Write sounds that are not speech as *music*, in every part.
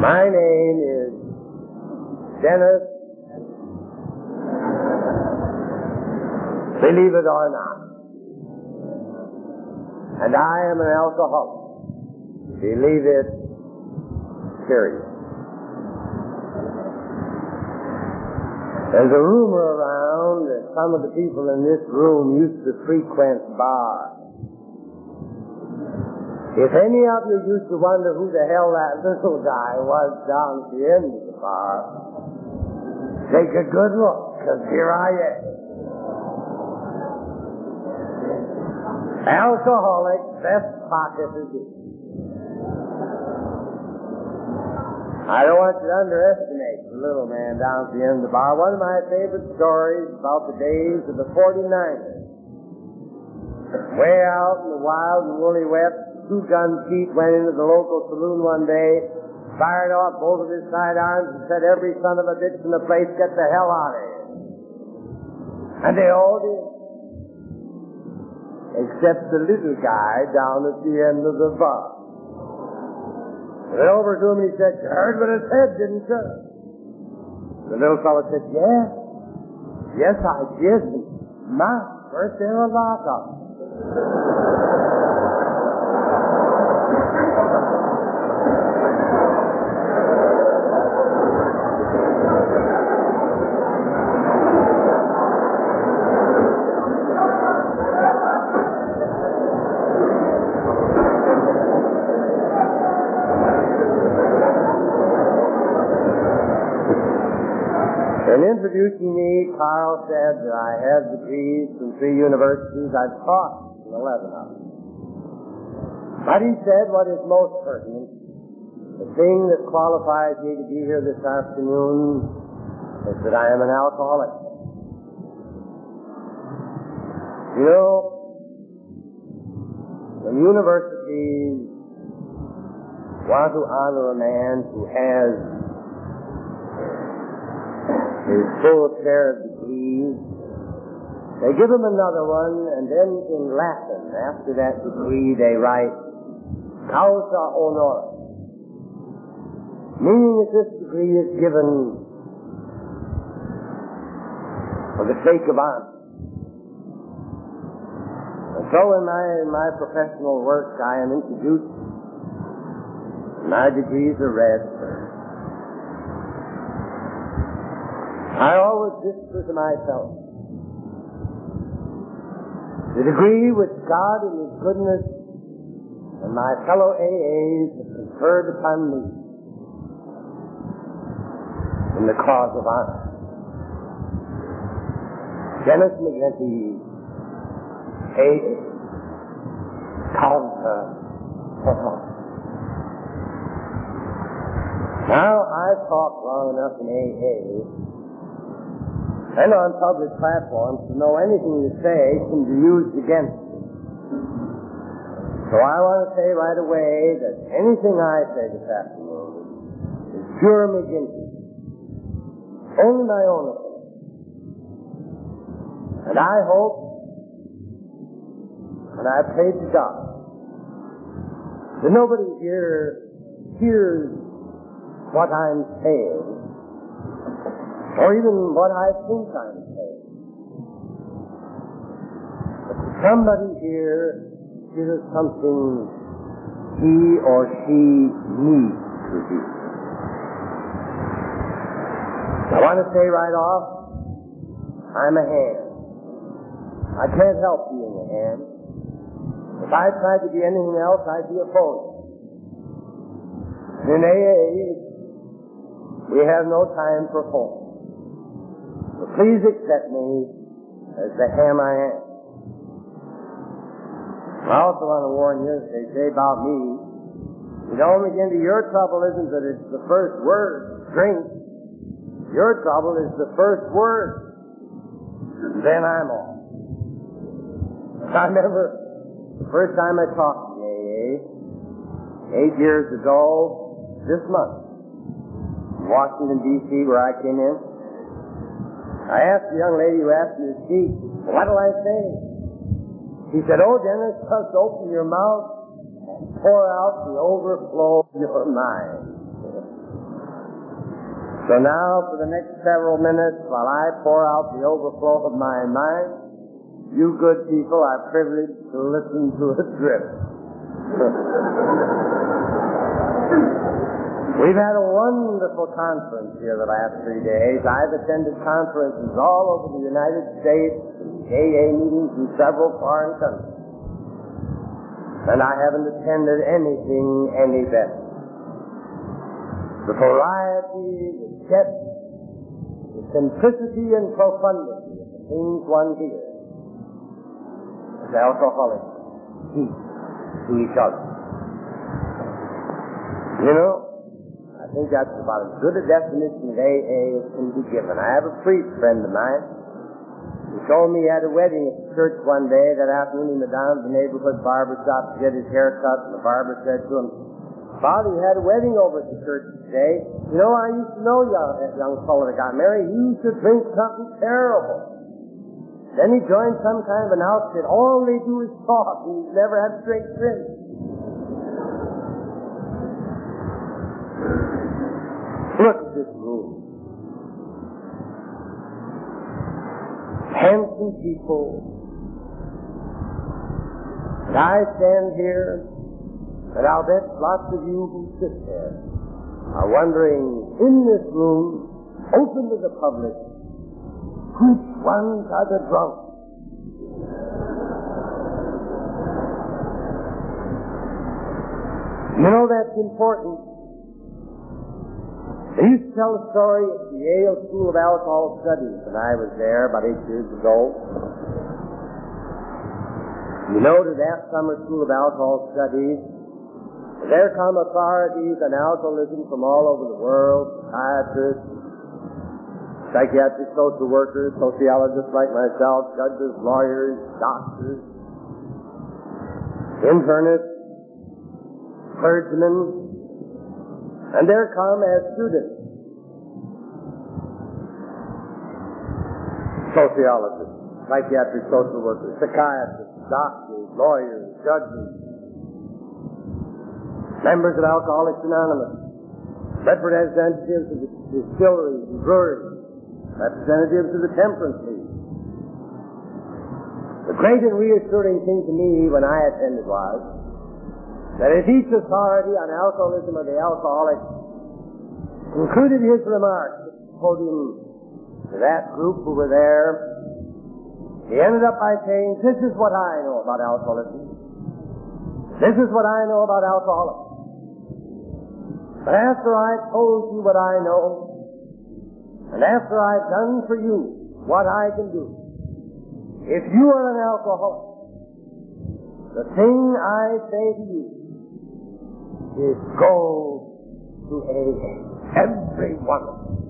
My name is Dennis. Believe it or not. And I am an alcoholic. Believe it, period. There's a rumor around that some of the people in this room used to frequent bars. If any of you used to wonder who the hell that little guy was down at the end of the bar, take a good look, because here I am. Alcoholic, best pocket is it. I don't want you to underestimate the little man down at the end of the bar. One of my favorite stories about the days of the 49ers. Way out in the wild and woolly west, two gun Pete went into the local saloon one day, fired off both of his sidearms, and said, Every son of a bitch in the place, get the hell out of here. And they all did. Except the little guy down at the end of the bar. Went over to him and he said, You heard what I said, didn't you? The little fellow said, Yes. Yes, I did. My, first a lot of introducing me, Carl said that I have degrees from three universities. I've taught in 11 of them. But he said what is most pertinent, the thing that qualifies me to be here this afternoon is that I am an alcoholic. You know, the universities want to honor a man who has his full share of degrees. They give him another one, and then in Latin, after that degree, they write causa honoris, meaning that this degree is given for the sake of honor. And so in my, in my professional work, I am introduced, my degrees are read first. I always whisper to myself, the degree which God in His goodness and my fellow AAs have conferred upon me in the cause of honor. Dennis McGinty, AA, Causa Now, I've talked long enough in AA and on public platforms to know anything you say can be used against you. So I want to say right away that anything I say this afternoon is pure McGinty. Only my own opinion. And I hope, and I pray to God, that nobody here hears what I'm saying or even what I think I'm saying. But somebody here hears something he or she needs to hear. I want to say right off, I'm a hand. I can't help being a hand. If I tried to be anything else, I'd be a phony. In AA, we have no time for phone. Please accept me as the ham I am. I also want to warn you, as they say about me, you know, McGinty, your trouble isn't that it's the first word, drink. Your trouble is the first word. Then I'm off. *laughs* I remember the first time I talked to AA, eh? eight years ago, this month, in Washington, D.C., where I came in. I asked the young lady who asked me to speak, what'll I say? She said, oh, Dennis, just open your mouth and pour out the overflow of your mind. So now, for the next several minutes, while I pour out the overflow of my mind, you good people are privileged to listen to it drip. *laughs* We've had a wonderful conference here the last three days. I've attended conferences all over the United States, and AA meetings in several foreign countries. And I haven't attended anything any better. The variety, the depth, the simplicity and profundity of the things one hears. As alcoholics teach to each other. You know, I think that's about as good a definition of AA as can be given. I have a priest friend of mine who told me he had a wedding at the church one day. That afternoon he went down to the neighborhood barber shop to get his hair cut, and the barber said to him, Father, you had a wedding over at the church today. You know, I used to know young, that young fellow that got married. He used to drink something terrible. Then he joined some kind of an outfit. All they do is talk. He's never had straight drink. Look at this room. Handsome people. And I stand here, and I'll bet lots of you who sit there are wondering, in this room, open to the public, which ones are the? You know that's important. They used to tell the story at the Yale School of Alcohol Studies when I was there about eight years ago. You know, to that summer school of alcohol studies, there come authorities on alcoholism from all over the world, psychiatrists, psychiatric social workers, sociologists like myself, judges, lawyers, doctors, internists, clergymen, and there come as students. Sociologists, psychiatric social workers, psychiatrists, doctors, lawyers, judges, members of Alcoholics Anonymous, representatives of the distilleries and breweries, representatives of the Temperance League. The great and reassuring thing to me when I attended was that as each authority on alcoholism or the alcoholic concluded his remarks, quoting that group who were there, he ended up by saying, this is what I know about alcoholism. This is what I know about alcoholism. But after I've told you what I know, and after I've done for you what I can do, if you are an alcoholic, the thing I say to you is go to AA. Every one of them.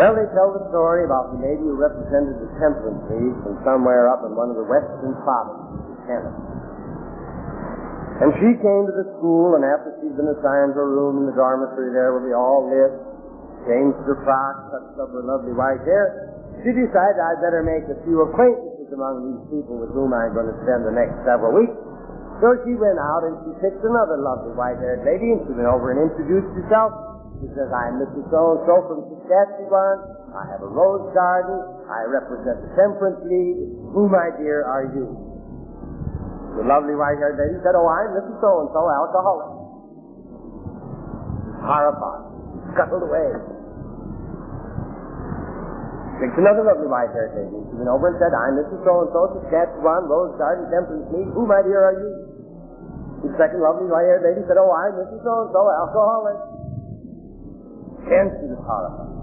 Well, they tell the story about the lady who represented the Temperance League from somewhere up in one of the western provinces of Canada. And she came to the school, and after she'd been assigned a room in the dormitory there where we all lived, changed her frock, touched up her lovely white hair, she decided I'd better make a few acquaintances among these people with whom I'm going to spend the next several weeks. So she went out and she picked another lovely white-haired lady and she went over and introduced herself. She says, I'm Mrs. So-and-so from Saskatchewan. I have a rose garden. I represent the Temperance League. Who, my dear, are you? The lovely white-haired lady said, oh, I'm Mrs. So-and-so, alcoholic. Horrified. Scuttled away. She picked another lovely white-haired lady. And she went over and said, I'm Mrs. So-and-so, Saskatchewan, Rose Garden, Temperance League. Who, my dear, are you? The second lovely white-haired lady said, oh, I'm Mrs. So-and-so, alcoholic. Again, she was horrified.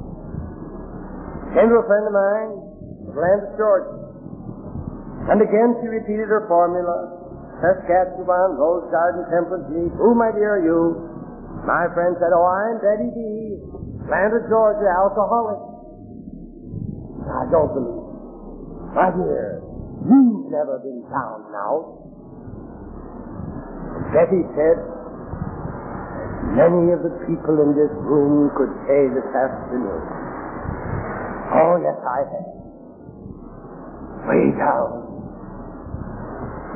Came to a friend of mine, Atlanta, Georgia. And again she repeated her formula. Saskatchewan, Rose Garden, Temperance League. Who, my dear, are you? My friend said, oh, I'm Betty B. Atlanta, Georgia, alcoholic. I don't believe it. My dear, you've never been found and Betty said, many of the people in this room could say this afternoon, oh yes I have. Way down.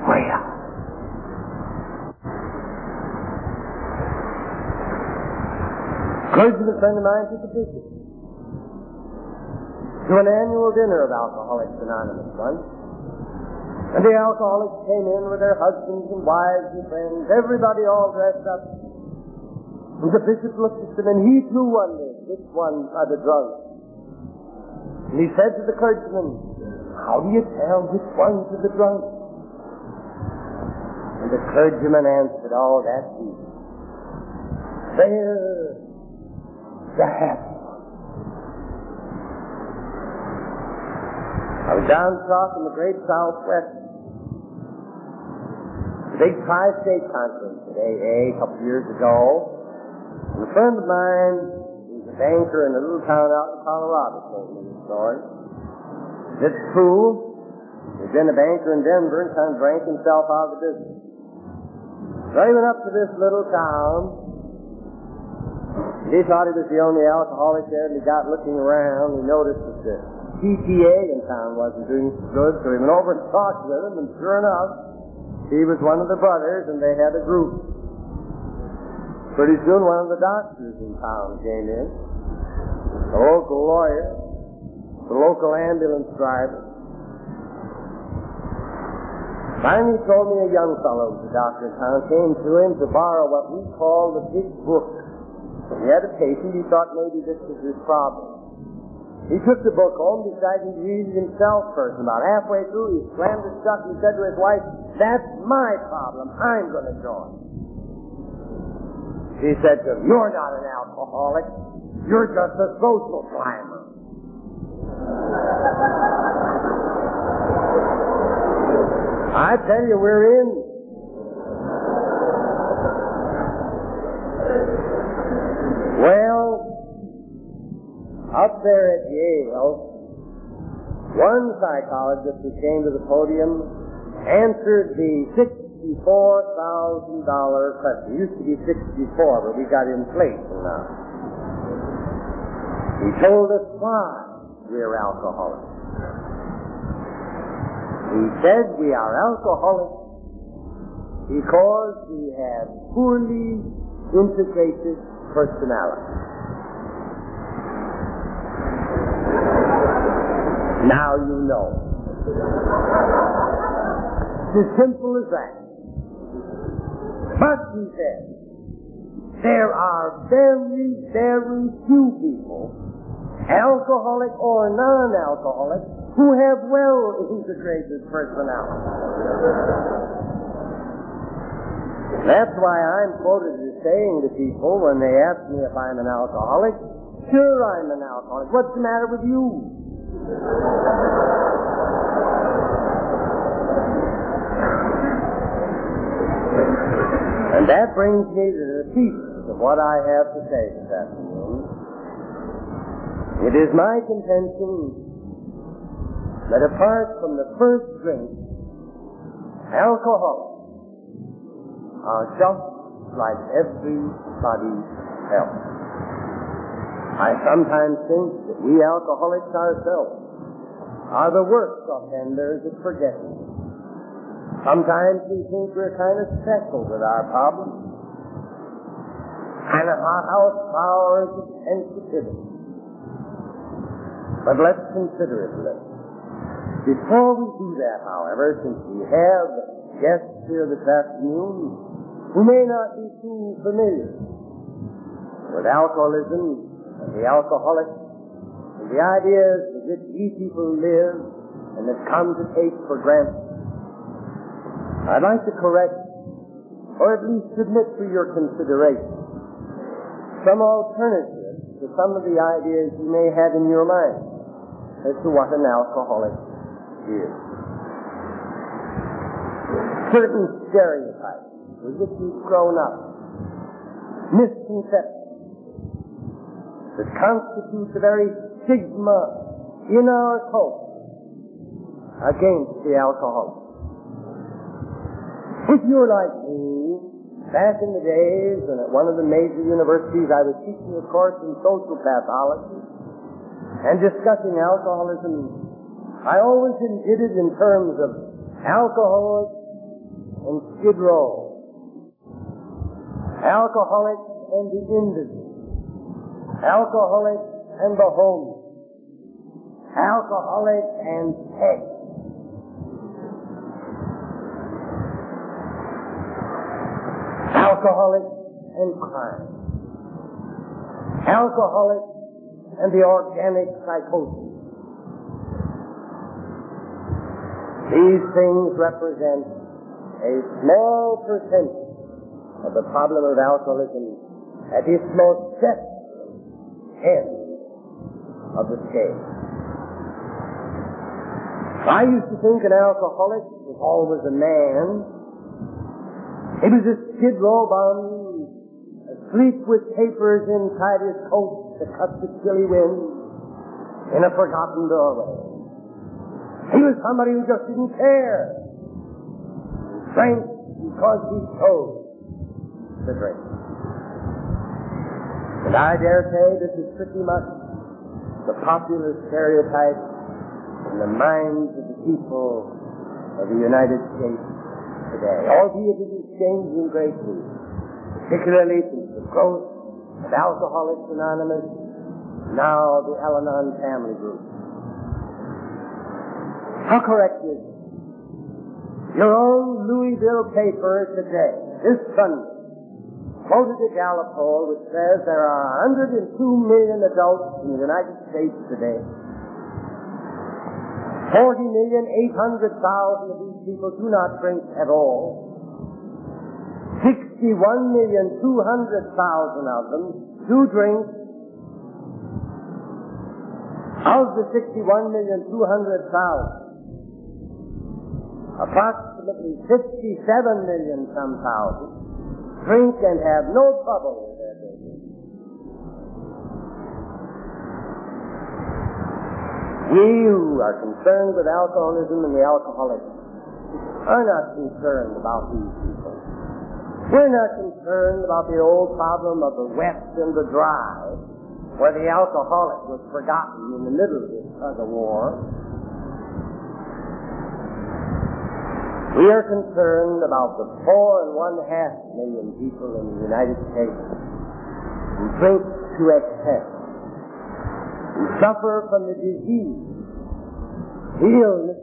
Way up. clergyman friend of mine took a visit to an annual dinner of Alcoholics Anonymous once. And the alcoholics came in with their husbands and wives and friends, everybody all dressed up. And the bishop looked at them and he too wondered which ones are the drunks. And he said to the clergyman, How do you tell which ones are the drunks? And the clergyman answered, Oh, that's easy. They're the happy I was down south in the great southwest big tri-state conference at AA eh, a couple of years ago. And a friend of mine, who's a banker in a little town out in Colorado, told me the story. It's true. He'd been a banker in Denver and kind of drank himself out of the business. So he went up to this little town. He thought he was the only alcoholic there, and he got looking around. He noticed that the PTA in town wasn't doing good, so he went over and talked with him, and sure enough, he was one of the brothers, and they had a group. Pretty soon, one of the doctors in town came in, the local lawyer, the local ambulance driver. Finally, told me a young fellow, the doctor in town, came to him to borrow what we call the big book. He had a patient, he thought maybe this was his problem. He took the book home, decided to read it himself first. About halfway through, he slammed it shut and said to his wife, That's my problem. I'm going to join. She said to him, You're not an alcoholic. You're just a social climber. *laughs* I tell you, we're in. Well, up there at Yale, one psychologist who came to the podium answered the $64,000 question. It used to be 64, but we got inflation now. He told us why we're alcoholics. He said we are alcoholics because we have poorly integrated personality. Now you know. It's as simple as that. But, he said, there are very, very few people, alcoholic or non-alcoholic, who have well integrated personality. That's why I'm quoted as saying to people when they ask me if I'm an alcoholic, sure I'm an alcoholic. What's the matter with you? And that brings me to the thesis of what I have to say this afternoon. It is my contention that apart from the first drink, alcohol are just like everybody else. I sometimes think that we alcoholics ourselves are the worst offenders at forgetting. Sometimes we think we're kind of special with our problems. Kind of hothouse powers of sensitivity. But let's consider it a little. Before we do that, however, since we have guests here this afternoon who may not be too familiar with alcoholism and the alcoholic, and the ideas which we people live and have come to take for granted. I'd like to correct, or at least submit for your consideration, some alternatives to some of the ideas you may have in your mind as to what an alcoholic is. Certain stereotypes with which you've grown up, misconceptions, that constitute the very stigma in our culture against the alcoholic. If you're like me, back in the days and at one of the major universities I was teaching a course in social pathology and discussing alcoholism, I always did it in terms of alcoholics and skid row. Alcoholics and the industry alcoholics and the home, alcoholic and sex, alcoholic and crime, alcoholic and the organic psychosis. These things represent a small percentage of the problem of alcoholism at its most desperate end of the scale. I used to think an alcoholic was always a man. He was a skid row bum, asleep with papers inside his coat to cut the chilly wind in a forgotten doorway. He was somebody who just didn't care. He drank because he chose to drink. And I dare say this is pretty much the popular stereotype in the minds of the people of the United States today, albeit it is changing greatly, particularly since the growth of Alcoholics Anonymous, now the Al-Anon family group. How correct is it? Your own Louisville paper today, this Sunday, quoted a Gallup poll which says there are 102 million adults in the United States today 40 million, 800,000 of these people do not drink at all. 61,200,000 of them do drink. Of the 61,200,000, approximately 57 million, some thousand, drink and have no trouble We who are concerned with alcoholism and the alcoholics are not concerned about these people. We're not concerned about the old problem of the wet and the dry, where the alcoholic was forgotten in the middle of this tug of war. We are concerned about the four and one half million people in the United States who drink to excess suffer from the disease, the illness,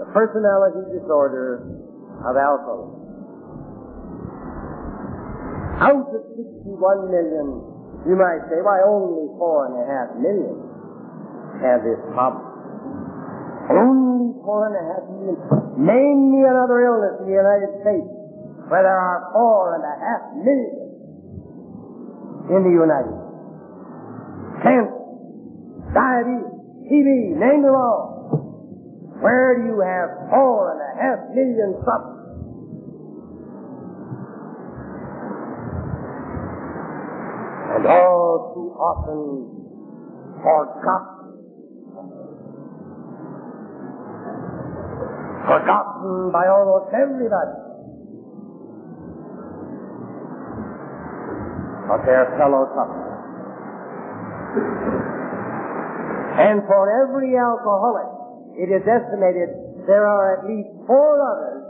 the personality disorder of alcoholism. Out of 61 million, you might say, why only four and a half million have this problem. Only four and a half million. Name me another illness in the United States where there are four and a half million in the United States. Cancer diabetes, TB, name them all. Where do you have four and a half million suffering? And all too often forgotten. Forgotten by almost everybody. But their fellow sufferers. And for every alcoholic, it is estimated there are at least four others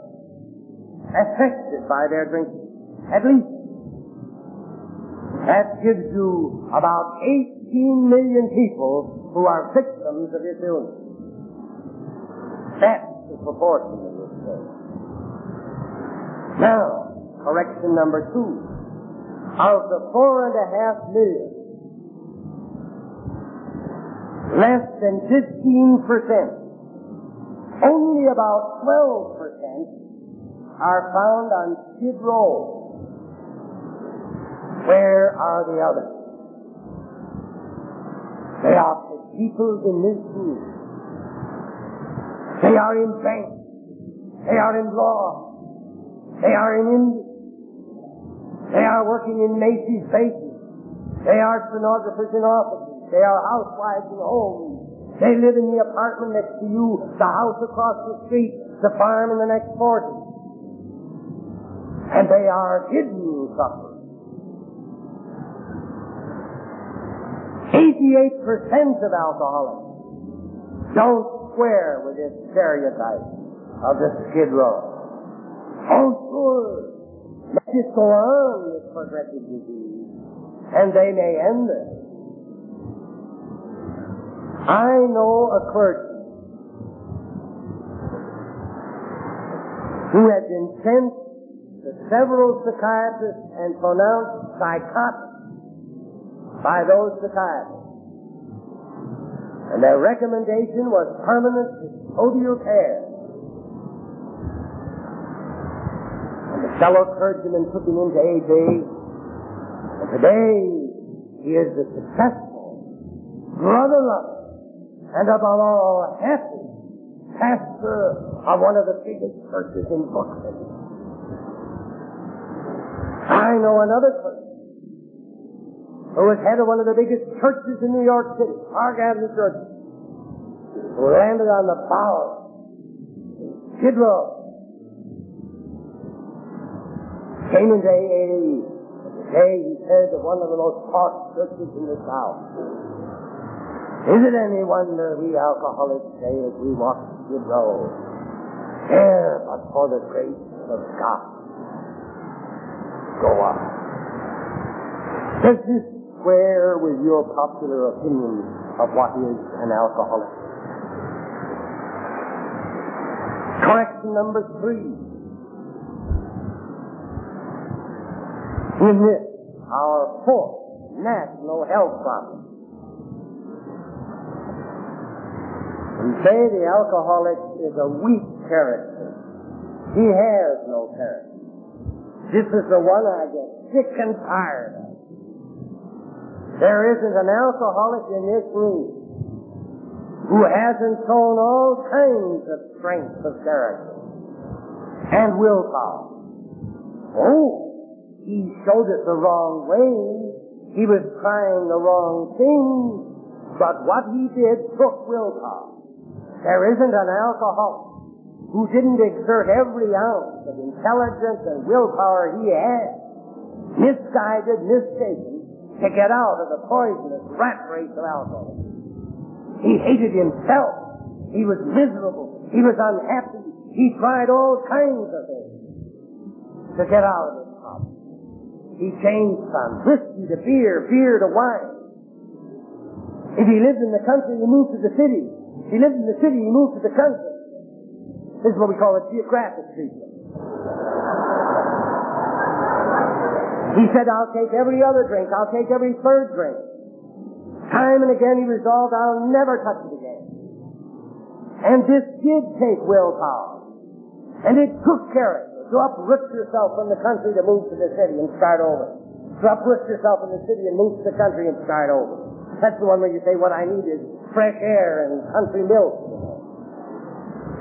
affected by their drinking. At least. That gives you about 18 million people who are victims of this illness. That's the proportion of this thing. Now, correction number two. Of the four and a half million, less than 15%, only about 12% are found on Skid Row. Where are the others? They are the people in this room. They are in banks. They are in law. They are in industry. They are working in Macy's bases. They are stenographers in offices. They are housewives in homes. They live in the apartment next to you, the house across the street, the farm in the next 40. And they are hidden sufferers. 88% of alcoholics don't square with this stereotype of the skid row. Oh, sure. Let it go on, this progressive disease, and they may end it. I know a clergy who had been sent to several psychiatrists and pronounced psychotic by those psychiatrists. And their recommendation was permanent custodial care. And the fellow clergyman took him into AA, and today he is the successful, brother loving, and above all happy pastor of one of the biggest churches in Brooklyn. I know another person who was head of one of the biggest churches in New York City, Park Avenue Church, who landed on the bow Skid Row. Came into AA. Today he said that one of the most taught churches in the South. Is it any wonder we alcoholics say as we walk Skid Row, care but for the grace of God? Go on. Does this square with your popular opinion of what is an alcoholic? Correction number three. In this, our fourth national health problem. We say the alcoholic is a weak character. He has no character. This is the one I get sick and tired of. There isn't an alcoholic in this room who hasn't shown all kinds of strength of character and willpower. Oh, he showed it the wrong way. He was trying the wrong thing, but what he did took willpower. There isn't an alcoholic who didn't exert every ounce of intelligence and willpower he had, misguided, mistaken, to get out of the poisonous rat race of alcohol. He hated himself. He was miserable. He was unhappy. He tried all kinds of things to get out of his problem. He changed from whiskey to beer, beer to wine. If he lived in the country, he moved to the city. He lived in the city, he moved to the country. This is what we call a geographic treatment. He said, I'll take every other drink. I'll take every third drink. Time and again he resolved, I'll never touch it again. And this did take willpower. And it took character to uproot yourself from the country to move to the city and start over. To uproot yourself in the city and move to the country and start over. That's the one where you say, what I need is fresh air and country milk.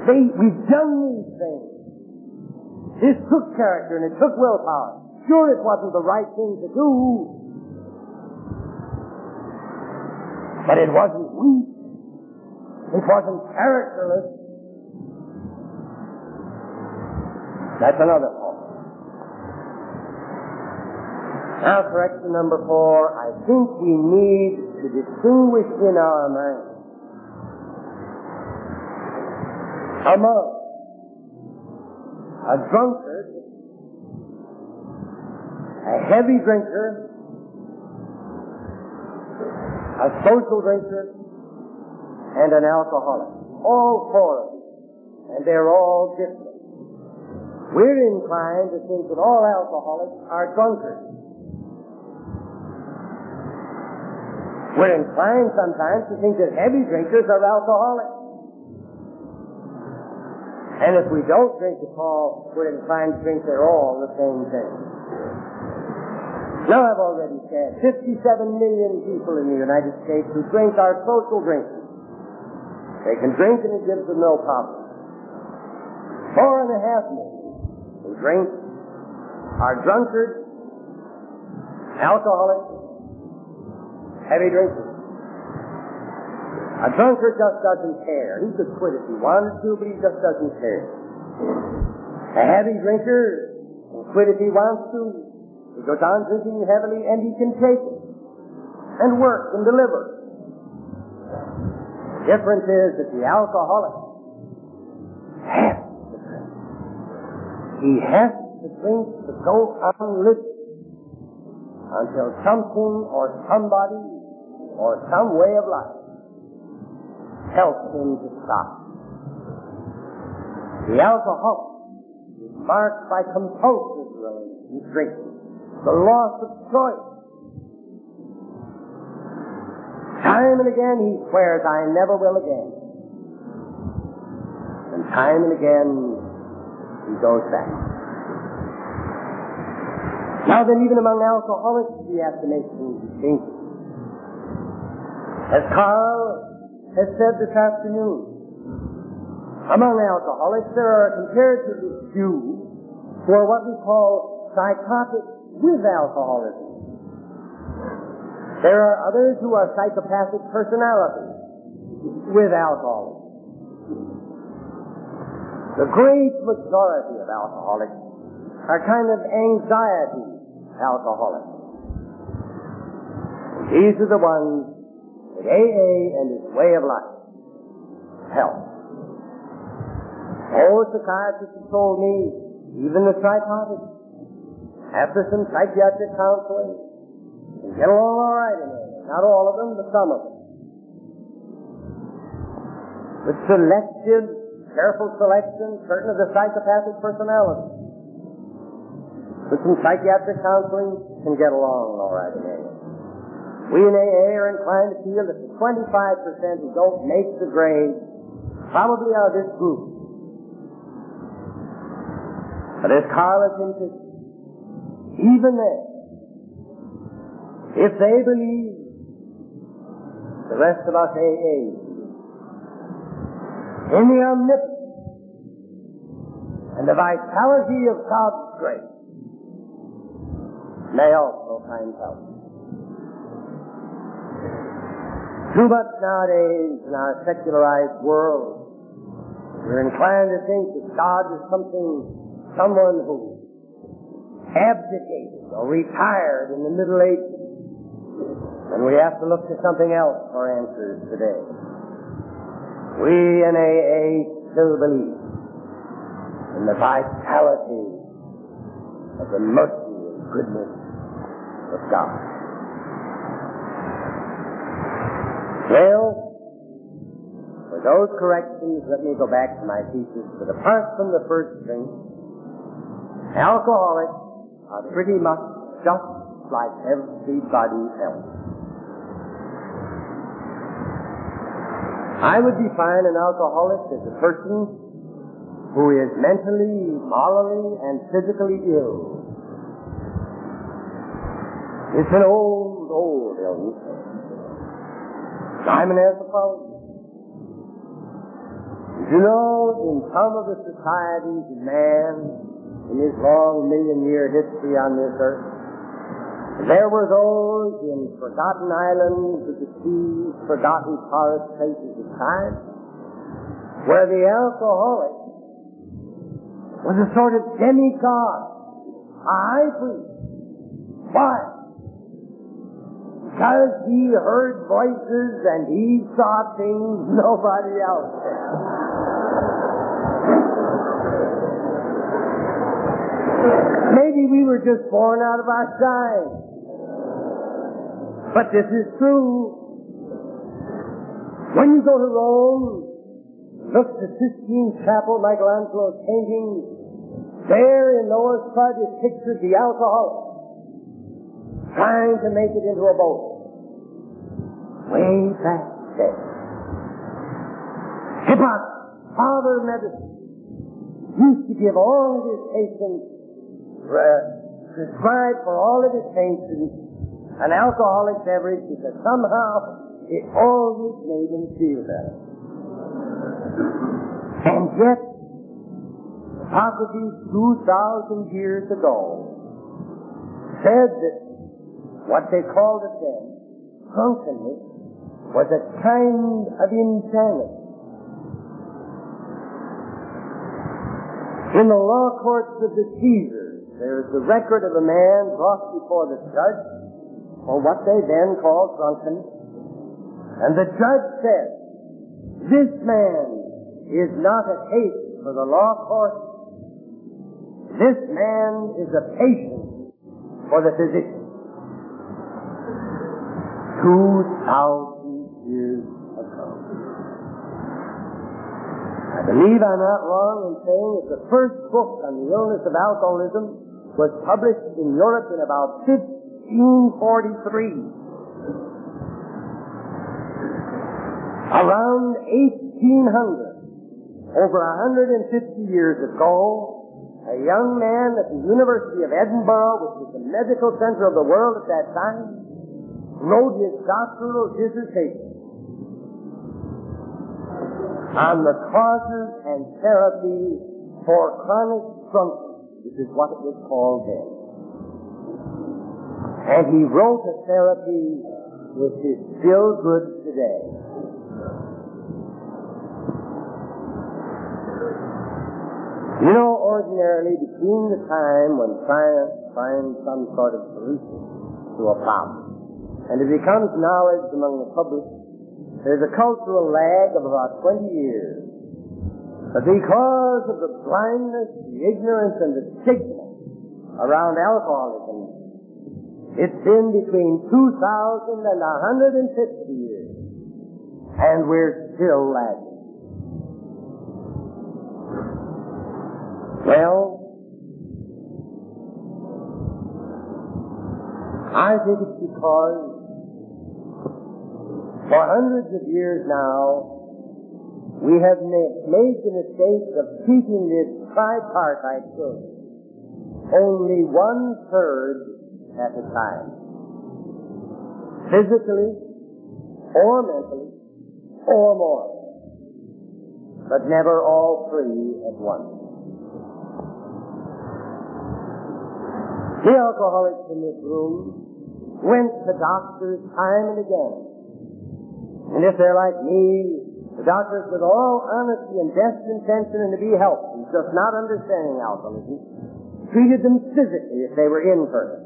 See, we've done these things. This took character and it took willpower. Sure, it wasn't the right thing to do, but it wasn't weak. It wasn't characterless. That's another point. Now, correction number four. I think we need to distinguish in our mind among a drunkard, a heavy drinker, a social drinker, and an alcoholic. All four of them. And they're all different. We're inclined to think that all alcoholics are drunkards. We're inclined sometimes to think that heavy drinkers are alcoholics. And if we don't drink at all, we're inclined to think they're all the same thing. Now I've already said, 57 million people in the United States who drink are social drinkers. They can drink and it gives them no problem. Four and a half million who drink are drunkards, alcoholics, heavy drinkers. A drunkard just doesn't care. He could quit if he wanted to, but he just doesn't care. A heavy drinker can quit if he wants to. He goes on drinking heavily and he can take it and work and deliver. The difference is that the alcoholic has to drink. He has to drink to go on living until something or somebody or some way of life helps him to stop. The alcoholic is marked by compulsive drinking, the loss of choice. Time and again he swears, I never will again. And time and again he goes back. Now then, even among alcoholics, we have to make some distinctions. As Carl has said this afternoon, among alcoholics, there are a comparatively few who are what we call psychotic with alcoholism. There are others who are psychopathic personalities with alcoholism. The great majority of alcoholics are kind of anxiety alcoholics. These are the ones that AA and its way of life help. Oh, psychiatrists have told me, even the psychotic, after some psychiatric counseling, can get along all right in there. Not all of them, but some of them. With selective, careful selection, certain of the psychopathic personalities. With some psychiatric counseling, can get along all right in there. We in AA are inclined to feel that the 25% who don't make the grade probably are this group. But as Carl has even then, if they believe the rest of us AA in the omnipotence and the vitality of God's grace, may also find help. Too much nowadays in our secularized world, we're inclined to think that God is something, someone who abdicated or retired in the Middle Ages. And we have to look to something else for answers today. We in AA still believe in the vitality of the mercy and goodness of God. Well, for those corrections, let me go back to my thesis that apart from the first thing, alcoholics are pretty much just like everybody else. I would define an alcoholic as a person who is mentally, morally, and physically ill. It's an old, old illness. Asked the following. You know, in some of the societies of man, in his long million year history on this earth, there were those in forgotten islands of the sea, forgotten forest places of time, where the alcoholic was a sort of demigod, high priest. Why? Because he heard voices and he saw things nobody else did. Maybe we were just born out of our time. But this is true. When you go to Rome, look at the Sistine Chapel, Michelangelo's painting, there in Noah's flood is pictured the alcoholic trying to make it into a boat. Way back then. Hippocrates, father of medicine, used to give all of his patients, uh, prescribe for all of his patients an alcoholic beverage because somehow it always made him feel better. And yet, Hippocrates 2,000 years ago said that what they called it then, drunkenness, was a kind of insanity. In the law courts of the Caesars, there is the record of a man brought before the judge for what they then called drunkenness. And the judge said, this man is not a case for the law court. This man is a patient for the physician. 2,000 years believe I'm not wrong in saying that the first book on the illness of alcoholism was published in Europe in about 1543. Around 1800, over 150 years ago, a young man at the University of Edinburgh, which was the medical center of the world at that time, wrote his doctoral dissertation on the causes and therapy for chronic drunkenness, which is what it was called then. And he wrote a therapy which is still good today. You know, ordinarily, between the time when science finds some sort of solution to a problem and it becomes knowledge among the public, there's a cultural lag of about 20 years. But because of the blindness, the ignorance, and the stigma around alcoholism, it's been between 2,000 and 150 years. And we're still lagging. Well, I think it's because for hundreds of years now, we have made the mistake of treating this tripartite church only one third at a time. Physically, or mentally, or more. But never all three at once. The alcoholics in this room went to doctors time and again. And if they're like me, the doctors with all honesty and best intention and to be helpful, just not understanding alcoholism, treated them physically if they were in for it.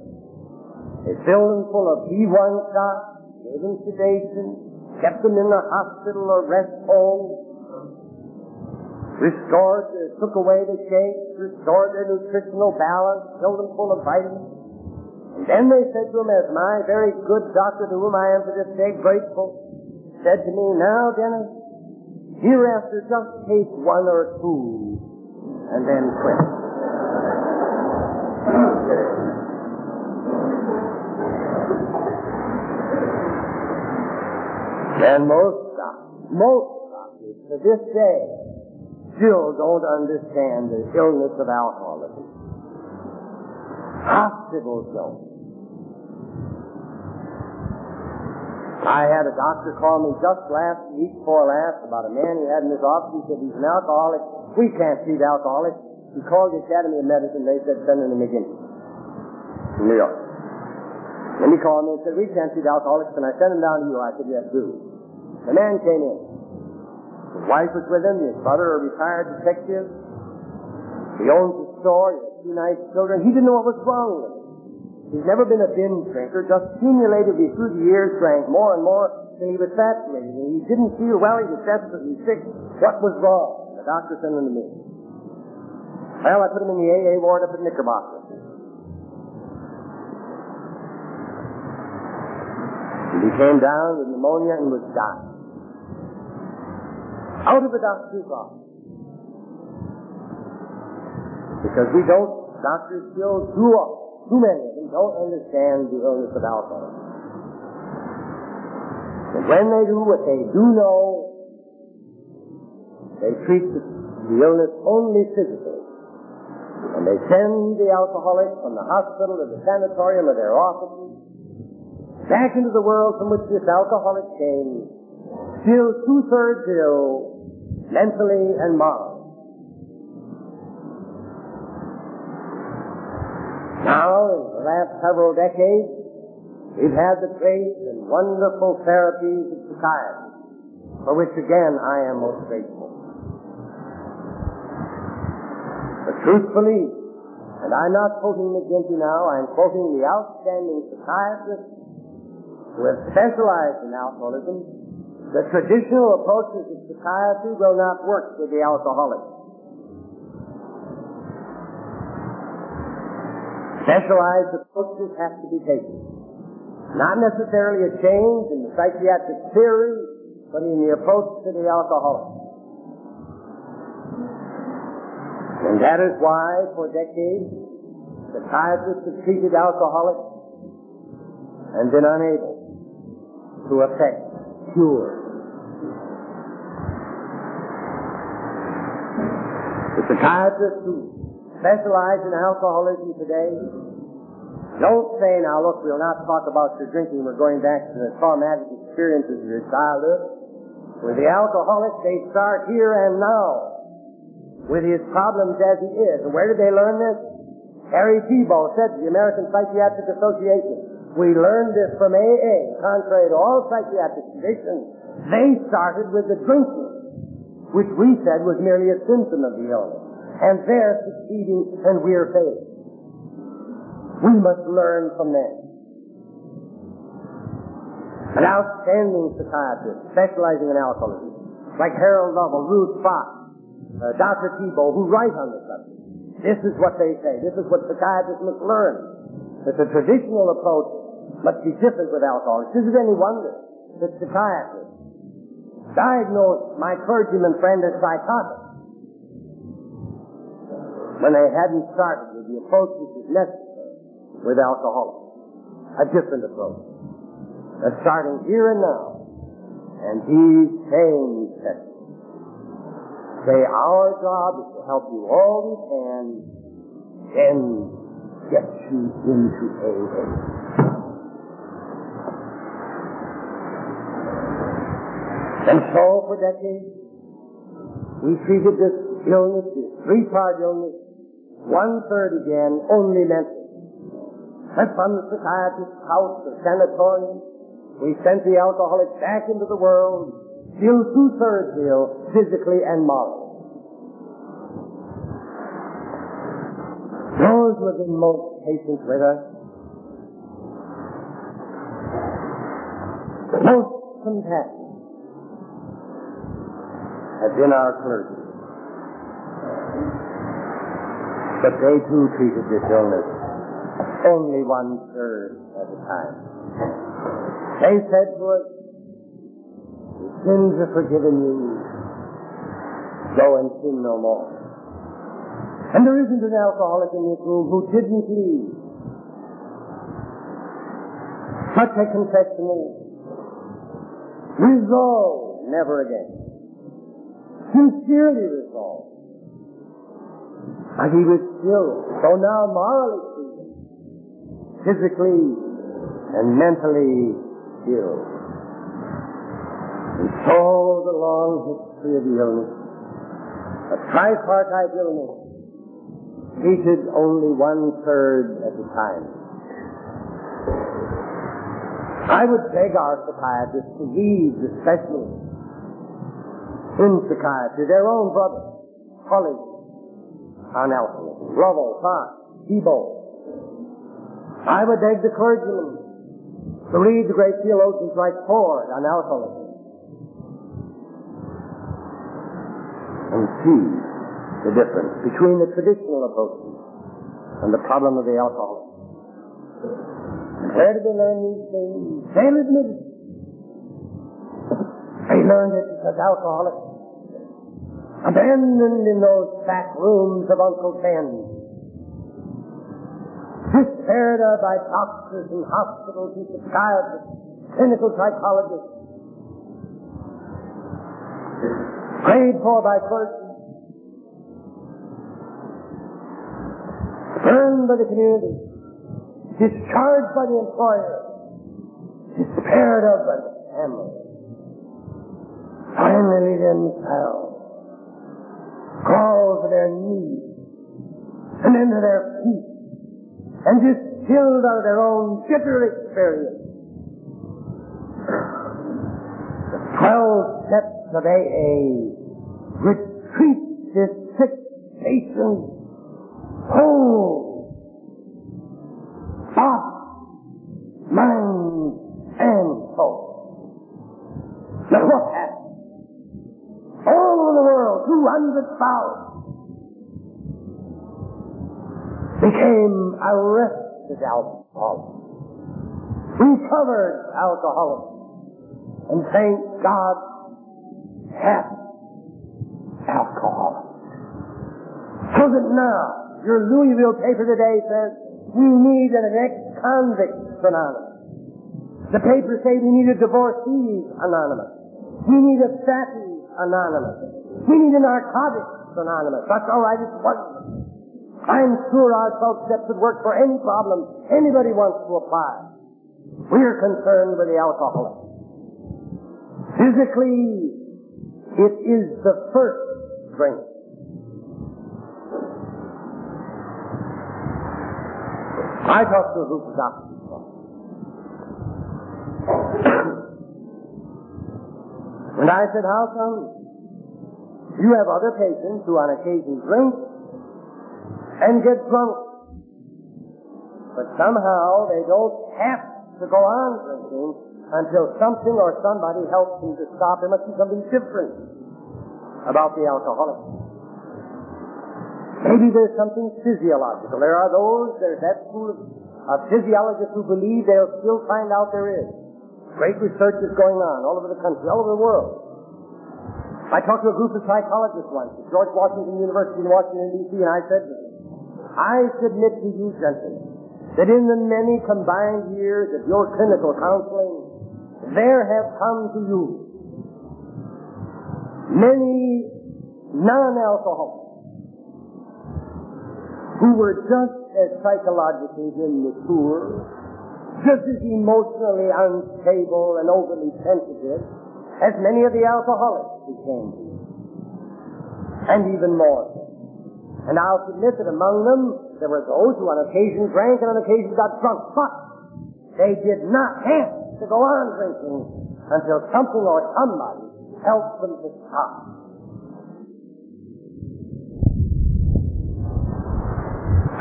They filled them full of B1 shots, gave them sedation, kept them in the hospital or rest home, restored, uh, took away the shakes, restored their nutritional balance, filled them full of vitamins. And then they said to him, as my very good doctor to whom I am to this day grateful, said to me, now Dennis, hereafter just take one or two and then quit. and most doctors, most doctors to this day still don't understand the illness of alcoholism. Hospitals don't. I had a doctor call me just last week before last about a man he had in his office. He said he's an alcoholic. We can't treat alcoholics. He called the Academy of Medicine. They said send him to McGinty in New York. Then he called me and said, we can't treat alcoholics. Can I send him down to you? I said, yes, do. The man came in. His wife was with him, his brother, a retired detective. He owns a store, he two nice children. He didn't know what was wrong with him. He's never been a binge drinker, just cumulatively through the years drank more and more and he was saturated. And he didn't feel well, he was desperately sick. What was wrong? The doctor sent him to me. Well, I put him in the AA ward up at Knickerbocker. And he came down with pneumonia and was dying out of the doctor's office. Because we don't, doctors still do too many of them don't understand the illness of alcohol. And when they do what they do know, they treat the, the illness only physically. And they send the alcoholic from the hospital to the sanatorium or their offices back into the world from which this alcoholic came, still two-thirds ill, mentally and morally. Now, in the last several decades, we've had the great and wonderful therapies of psychiatry, for which again I am most grateful. But truthfully, and I'm not quoting McGinty now, I'm quoting the outstanding psychiatrists who have specialized in alcoholism the traditional approaches of psychiatry will not work with the alcoholic. Specialized approaches have to be taken. Not necessarily a change in the psychiatric theory, but in the approach to the alcoholic. And that is why, for decades, psychiatrists have treated alcoholics and been unable to effect cure. The psychiatrists who specialize in alcoholism today don't say, now look, we'll not talk about your drinking, we're going back to the traumatic experiences of your childhood. With the alcoholic, they start here and now with his problems as he is. And where did they learn this? Harry Tiebout said to the American Psychiatric Association, we learned this from AA, contrary to all psychiatric traditions. They started with the drinking, which we said was merely a symptom of the illness. And they're succeeding and we're failing. We must learn from them. An outstanding psychiatrist specializing in alcoholism, like Harold Lovell, Ruth Fox, uh, Dr. Tiebout, who write on the subject. This is what they say. This is what psychiatrists must learn. That the traditional approach must be different with alcoholics. Is it any wonder that psychiatrists diagnose my clergyman friend as psychotic when they hadn't started with the approach which is necessary with alcoholics. A different approach. That's starting here and now. And he's saying that say our job is to help you all we can, then get you into AA. And so for decades, we treated this illness, this three-part illness, one-third again, only mental and from the psychiatrist's house or sanatorium, we sent the alcoholic back into the world, still two-thirds ill, physically and morally. Those were the most patient with us. Most compassionate have been our clergy. But they too treated this illness only one third at a time. They said to us, Your sins are forgiven you. Go and sin no more. And there isn't an alcoholic in this room who didn't leave such a confession resolve never again. Sincerely resolved. And he was still, so now morally physically and mentally ill. And so the long history of the illness, a tripartite illness, treated only one third at a time. I would beg our psychiatrists to read the specialists in psychiatry, their own brothers, colleagues on alcoholism, Lovell, Fox, I would beg the clergyman to read the great theologians like Ford on alcoholism and see the difference between the traditional approaches and the problem of the alcoholic. Where did they learn these things? They'll it. They learned it because alcoholics abandoned in those back rooms of Uncle Ben. Despaired of by doctors and hospitals and psychiatrists, clinical psychologists, prayed for by clergy, burned by the community, discharged by the employer, despaired of by the family. Finally themselves crawled to their knees and into their feet and just distilled out of their own bitter experience. The twelve steps of AA retreat this patient whole, 200,000 became arrested alcoholics, recovered alcoholics, and thank God, happy alcoholics. So So that now, your Louisville paper today says, we need an ex-convict anonymous. The papers say we need a divorcee anonymous. We need a fatty anonymous. We need a narcotics anonymous. That's all right, it's wonderful. I'm sure our 12 steps would work for any problem anybody wants to apply. We're concerned with the alcoholic. Physically, it is the first drink. I talked to a group of doctors. *coughs* and I said, how come you have other patients who on occasion drink and get drunk, but somehow they don't have to go on drinking until something or somebody helps them to stop. There must be something different about the alcoholic. Maybe there's something physiological. There are those, there's that school of, of physiologists who believe they'll still find out there is. Great research is going on all over the country, all over the world. I talked to a group of psychologists once at George Washington University in Washington, D.C., and I said I submit to you, gentlemen, that in the many combined years of your clinical counseling, there have come to you many non-alcoholics who were just as psychologically immature, just as emotionally unstable and overly sensitive as many of the alcoholics and even more. And I'll submit that among them there were those who on occasion drank and on occasion got drunk, but they did not have to go on drinking until something or somebody helped them to stop.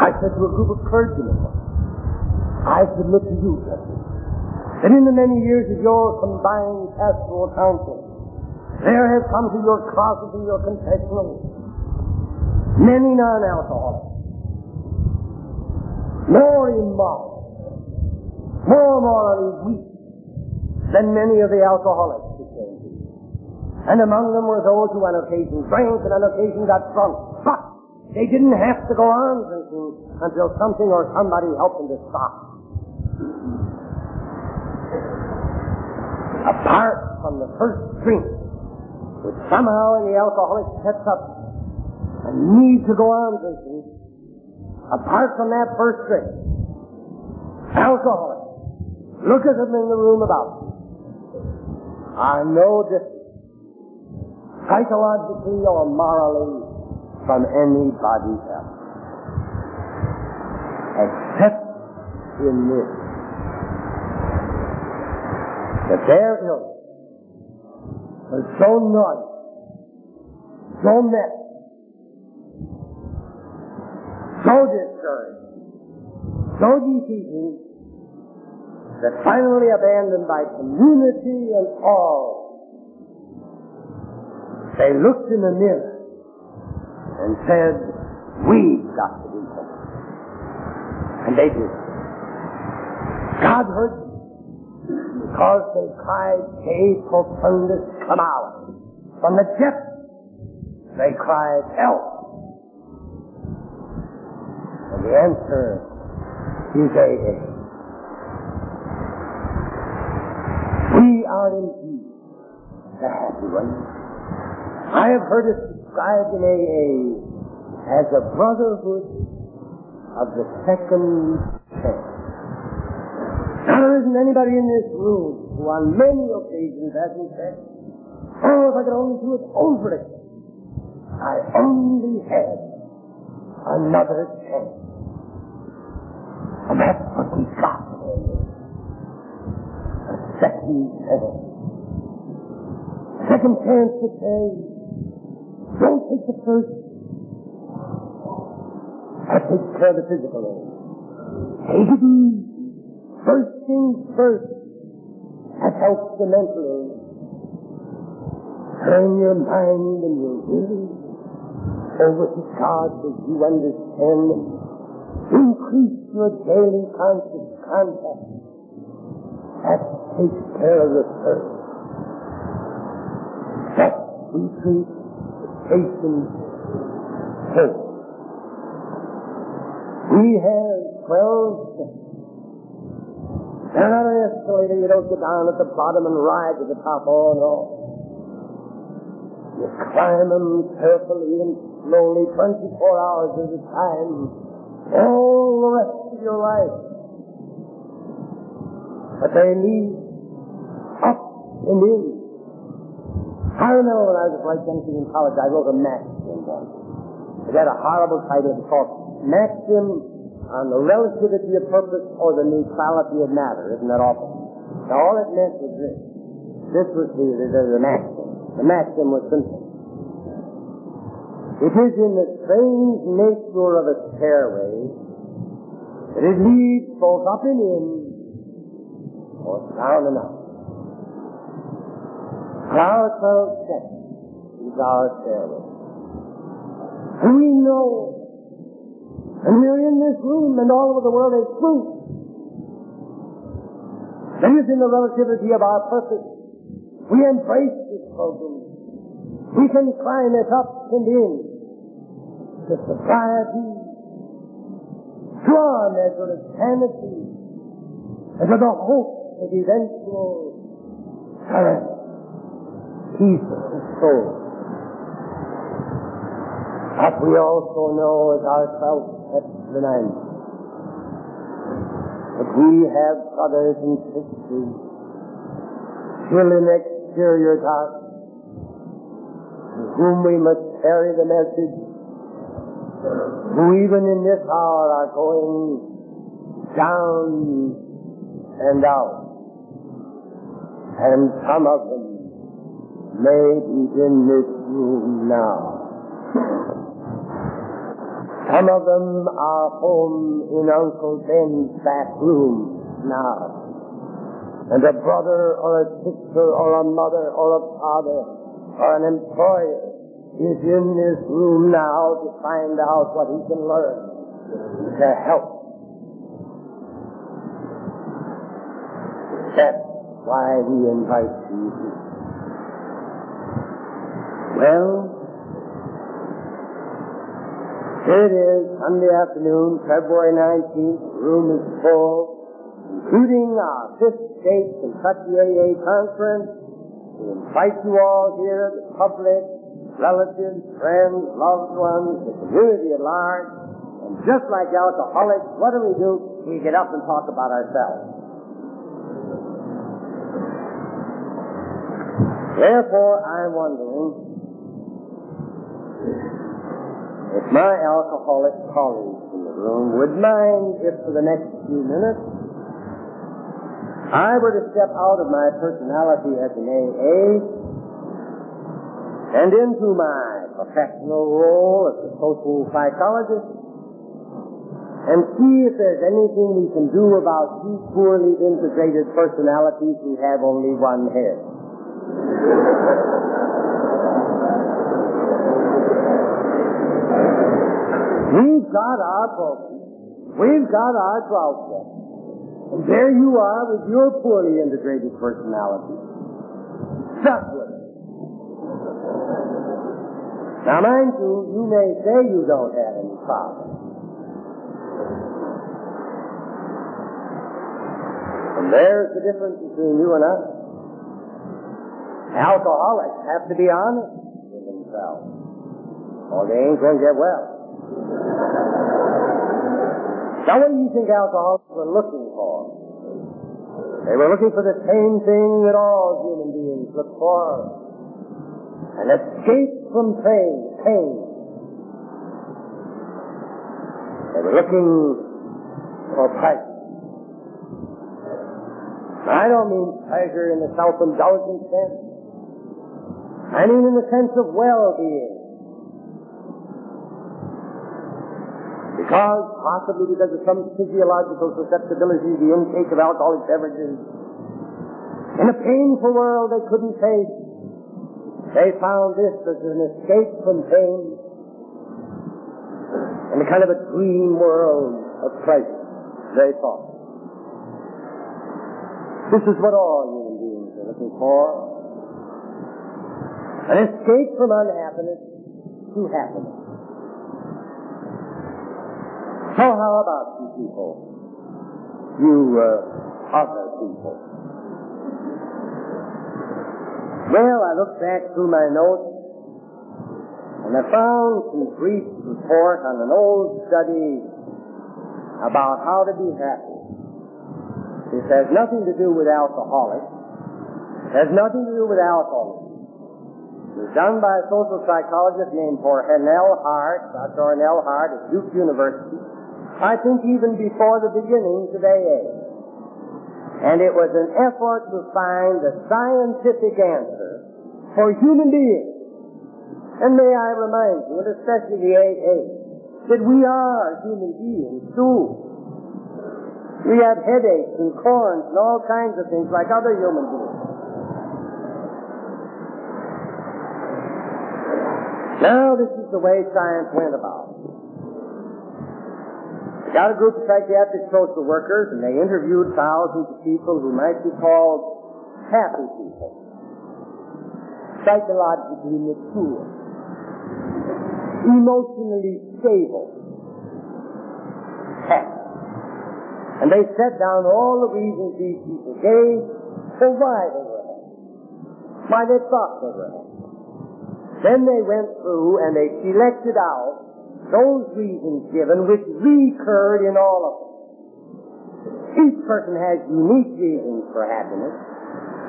I said to a group of clergymen, I submit to you, gentlemen, that in the many years of your combined pastoral counsel, there have come to your closet and your confessional many non-alcoholics, more immoral, more morally weak than many of the alcoholics who came became. And among them were those who on occasion drank and on occasion got drunk. But they didn't have to go on drinking until something or somebody helped them to stop. Apart from the first drink, which somehow the alcoholic sets up a need to go on drinking, apart from that first drink, alcoholics, look at them in the room about. Them, are no different, psychologically or morally, from anybody else. Except in this, that their illness so noisy, so messy, so discouraged, so defeating, that finally abandoned by community and all, they looked in the mirror and said, we've got to do something. And they did. God heard because they cried, De profundis clamavi. From the depths, they cried, help. And the answer is AA. We are indeed the happy ones. I have heard it described in AA as a brotherhood of the second chance. Isn't anybody in this room who on many occasions hasn't said, oh, if I could only do it over again. I only had another chance. And that's what we got. A second chance. Second chance to say, don't take the first. That takes care of the physical. Take it easy. First things first. That helps the mental aid. Turn your mind and your will over to God as you understand them. Increase your daily conscious contact. That takes care of the first. That retreat, patience, hope. We have 12 steps. They're not an escalator. You don't go down at the bottom and ride to the top. Oh, no. You climb them carefully and slowly, 24 hours at a time, all the rest of your life. But they lead up and in. I remember when I was a flight chemistry in college, I wrote a maxim once. It had a horrible title. It was called Maxim on the relativity of purpose or the neutrality of matter. Isn't that awful? Now, all it meant was this. This was the, the, the, the maxim. The maxim was simple. It is in the strange nature of a stairway that it leads both up and in or down and out. Our 12 steps is our stairway. We know and we're in this room and all over the world is truth. That is in the relativity of our purpose. We embrace this program. We can climb it up and in to society, to our measure of sanity, and to the hope of eventual serenity, peace of the soul. But we also know as ourselves at the ninth. But we have brothers and sisters still in exterior dark, to whom we must carry the message, who even in this hour are going down and out. And some of them may be in this room now. Some of them are home in Uncle Ben's back room now. And a brother or a sister or a mother or a father or an employer is in this room now to find out what he can learn to help. That's why we invite you here. Well, here it is, Sunday afternoon, February 19th. The room is full, including our fifth state Kentucky AA conference. We invite you all here, the public, relatives, friends, loved ones, the community at large. And just like alcoholics, what do we do? We get up and talk about ourselves. Therefore, I'm wondering if my alcoholic colleagues in the room would mind if for the next few minutes I were to step out of my personality as an AA and into my professional role as a social psychologist and see if there's anything we can do about these poorly integrated personalities who have only one head. We've got our program. We've got our drought And there you are with your poorly integrated personality. Stuck. Now mind you, you may say you don't have any problem. And there's the difference between you and us. Alcoholics have to be honest with themselves, or they ain't going to get well. Now, what do you think alcoholics were looking for? They were looking for the same thing that all human beings look for. An escape from pain. pain. They were looking for pleasure. I don't mean pleasure in the self-indulgent sense. I mean in the sense of well-being. Because, possibly because of some physiological susceptibility to the intake of alcoholic beverages, in a painful world they couldn't face, they found this as an escape from pain and a kind of a dream world of pleasure, they thought. This is what all human beings are looking for. An escape from unhappiness to happiness. So how about you people? You uh, other people. Well, I looked back through my notes and I found some brief report on an old study about how to be happy. This has nothing to do with alcoholics. It has nothing to do with alcoholism. It was done by a social psychologist named Hornell Hart, Dr. Hornell Hart at Duke University. I think even before the beginnings of AA. And it was an effort to find the scientific answer for human beings. And may I remind you, and especially the AA, that we are human beings too. We have headaches and corns and all kinds of things like other human beings. Now, this is the way science went about got a group of psychiatric social workers, and they interviewed thousands of people who might be called happy people, psychologically mature, emotionally stable, happy. And they set down all the reasons these people gave for why they were happy, why they thought they were happy. Then they went through and they selected out those reasons given which recurred in all of them. Each person has unique reasons for happiness.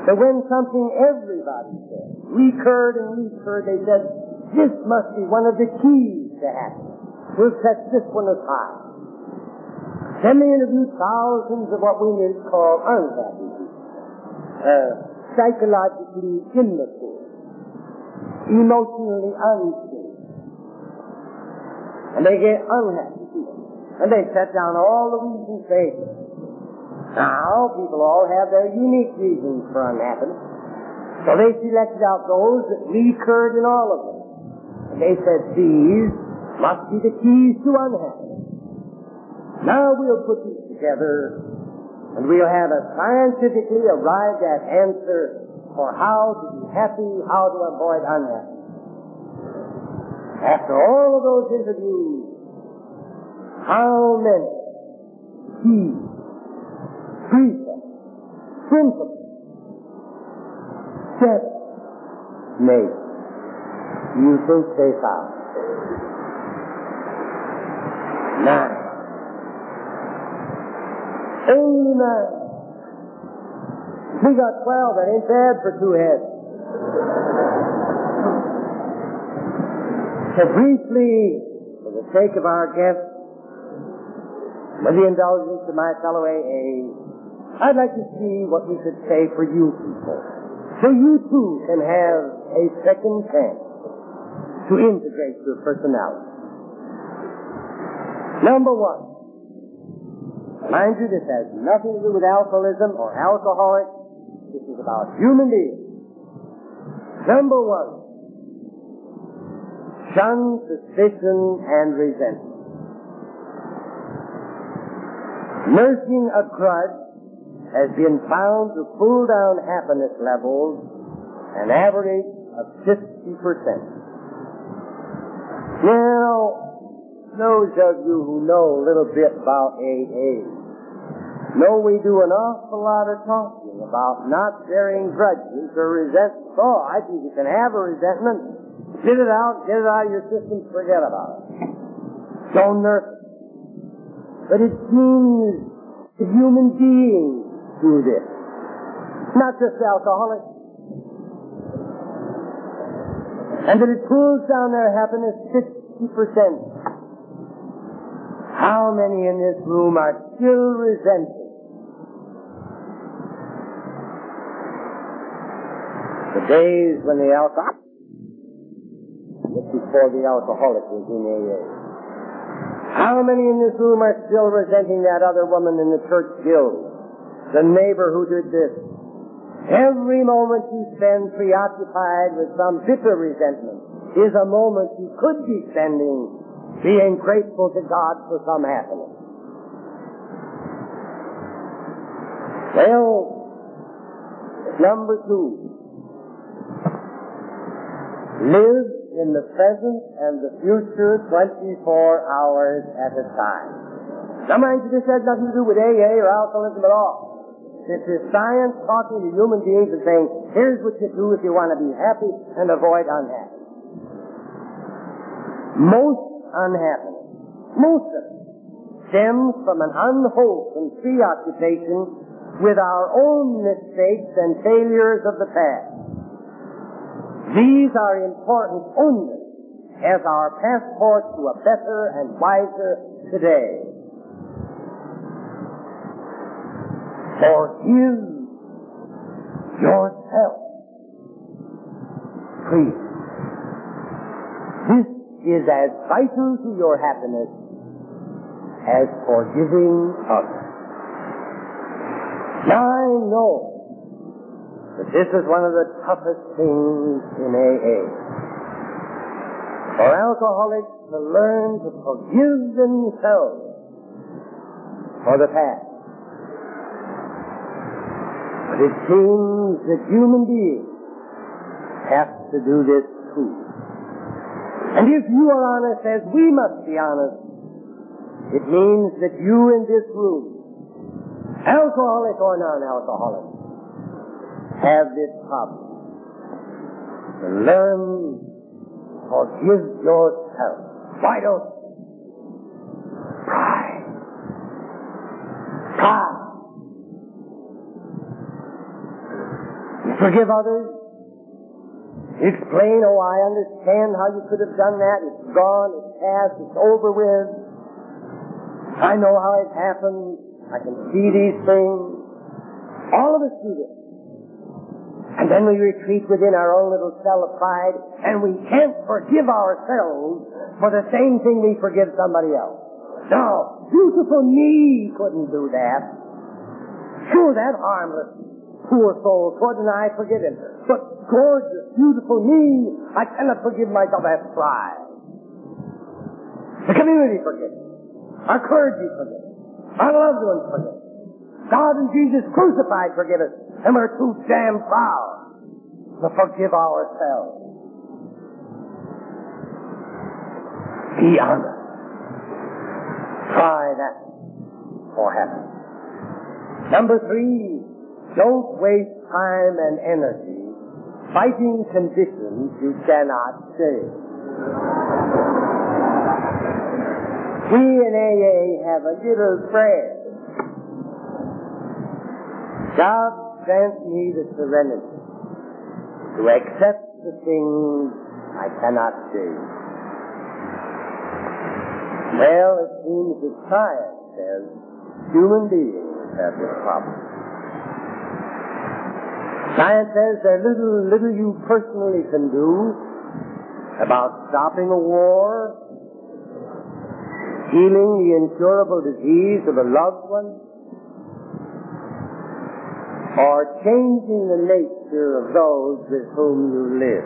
So when something everybody said recurred and recurred, they said, this must be one of the keys to happiness. We'll set this one as high. Then they interviewed thousands of what we may call unhappy people, uh, psychologically immature emotionally unstable. And they get unhappy And they set down all the reasons they Now, people all have their unique reasons for unhappiness. So they selected out those that recurred in all of them. And they said these must be the keys to unhappiness. Now we'll put these together and we'll have a scientifically arrived at answer for how to be happy, how to avoid unhappiness. After all of those interviews, how many keys, precepts, principles, steps made you think they found? Nine. Only nine. We got twelve. That ain't bad for two heads. So briefly, for the sake of our guests, with the indulgence of my fellow AA, I'd like to see what we could say for you people. So you too can have a second chance to integrate your personality. Number one. Mind you, this has nothing to do with alcoholism or alcoholics. This is about human beings. Number one, shun suspicion and resentment. Nursing a grudge has been found to pull down happiness levels an average of 50%. Now, those of you who know a little bit about AA know we do an awful lot of talking about not bearing grudges or resentment. Oh, I think you can have a resentment. Get it out, get it out of your system, forget about it. Don't nurse it. But it seems the human beings do this. Not just alcoholics. And that it pulls down their happiness 50%. How many in this room are still resenting The days when the alcohol, just before the alcoholic was in AA. How many in this room are still resenting that other woman in the church guild? The neighbor who did this? Every moment you spend preoccupied with some bitter resentment is a moment you could be spending being grateful to God for some happiness. Well, number two, Live in the present and the future 24 hours at a time. Now mind this has nothing to do with AA or alcoholism at all. This is science talking to human beings and saying, here's what you do if you want to be happy and avoid unhappiness. Most unhappiness, most of it, stems from an unwholesome preoccupation with our own mistakes and failures of the past. These are important only as our passport to a better and wiser today. Forgive yourself. Please. This is as vital to your happiness as forgiving others. Now I know that this is one of the toughest things in AA. For alcoholics to learn to forgive themselves for the past. But it seems that human beings have to do this too. And if you are honest, as we must be honest, it means that you in this room, alcoholic or non-alcoholic, have this problem. Learn forgive yourself. Why don't? Pride. Pride. You forgive others. Explain, oh, I understand how you could have done that. It's gone, it's past, it's over with. I know how it happened. I can see these things. All of us do this. And then we retreat within our own little cell of pride, and we can't forgive ourselves for the same thing we forgive somebody else. No, beautiful me couldn't do that. Sure, that harmless poor soul couldn't I forgive him. But gorgeous, beautiful me, I cannot forgive myself. That's pride. The community forgives. Our clergy forgive us. Our loved ones forgive. God and Jesus crucified forgive us. And we're too damn proud to forgive ourselves. Be honest. Try that for heaven. Number three, don't waste time and energy fighting conditions you cannot change. We in AA have a little prayer. God grant me the serenity to accept the things I cannot change. Well, it seems that science says human beings have this problem. Science says there's little, little you personally can do about stopping a war, healing the incurable disease of a loved one, or changing the nature of those with whom you live.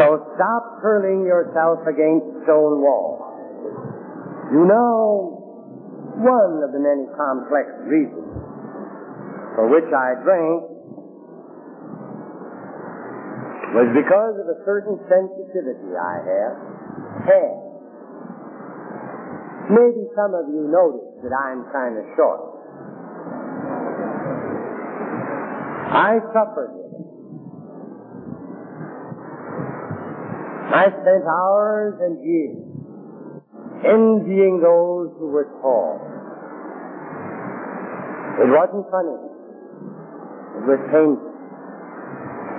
So stop hurling yourself against stone walls. You know one of the many complex reasons for which I drank was because of a certain sensitivity I have had. Maybe some of you noticed that I'm kind of short. I suffered with it. I spent hours and years envying those who were tall. It wasn't funny. It was painful.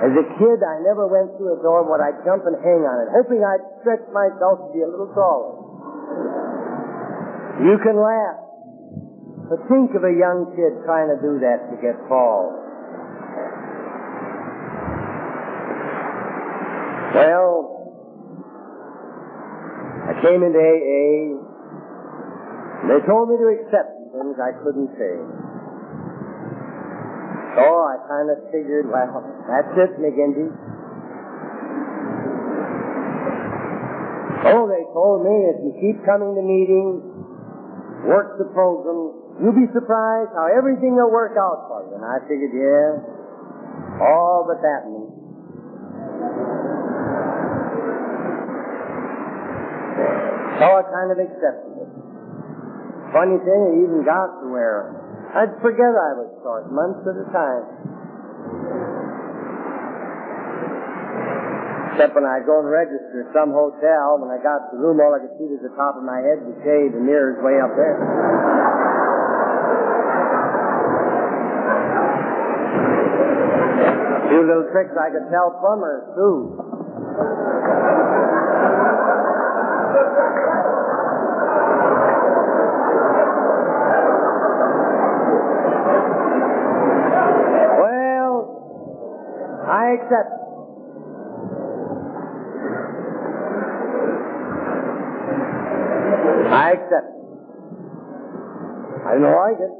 As a kid, I never went through a door but I'd jump and hang on it, hoping I'd stretch myself to be a little taller. You can laugh, but think of a young kid trying to do that to get tall. Well, I came into AA, and they told me to accept things I couldn't say. So I kind of figured, well, that's it, McGinty. Oh, they told me if you keep coming to meetings, work the program, you'll be surprised how everything will work out for you. And I figured, yeah, all but that one. So I kind of accepted it. Funny thing, I even got to where I'd forget I was short months at a time. Except when I'd go and register at some hotel, when I got to the room, all I could see was the top of my head, the shade, the mirrors way up there. A few little tricks I could tell plumbers, too. Well, I accept. I accept. I don't like it.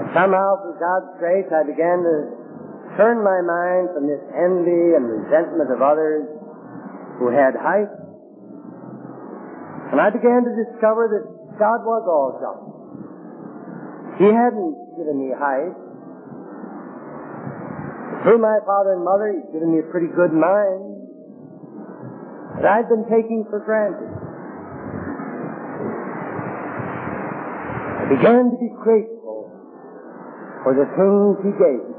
But somehow, through God's grace, I began to turn my mind from this envy and resentment of others who had height. And I began to discover that God was all just. He hadn't given me height. Through my father and mother, He's given me a pretty good mind that I'd been taking for granted. I began to be grateful for the things He gave me.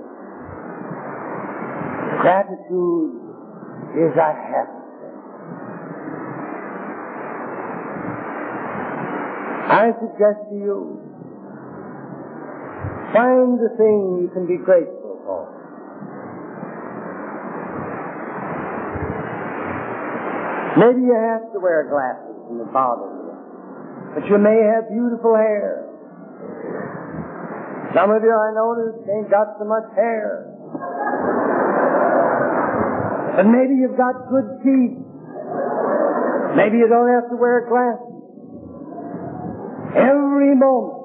Gratitude is a habit. I suggest to you, find the thing you can be grateful for. Maybe you have to wear glasses and it bothers you. But you may have beautiful hair. Some of you I notice ain't got so much hair. But maybe you've got good teeth. Maybe you don't have to wear glasses. Every moment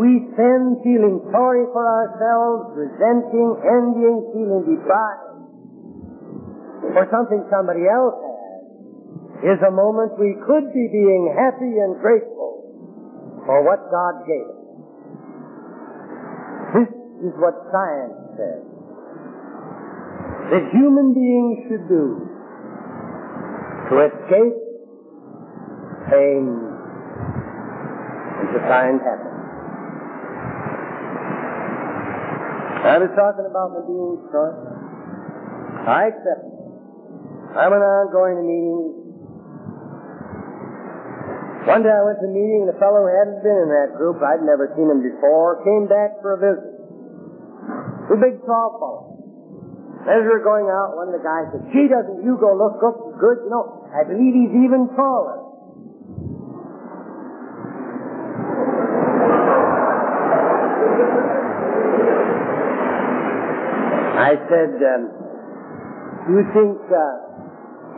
we spend feeling sorry for ourselves, resenting, envying, feeling deprived for something somebody else is a moment we could be being happy and grateful for what God gave us. This is what science says that human beings should do to escape pain and to find happiness. I was talking about my being short. I accept it. I went on going to meetings, one day I went to a meeting and a fellow who hadn't been in that group, I'd never seen him before, came back for a visit. A big tall fellow. As we were going out, one of the guys said, gee, doesn't Hugo look good? good? You know, I believe he's even taller. I said, um, you think uh,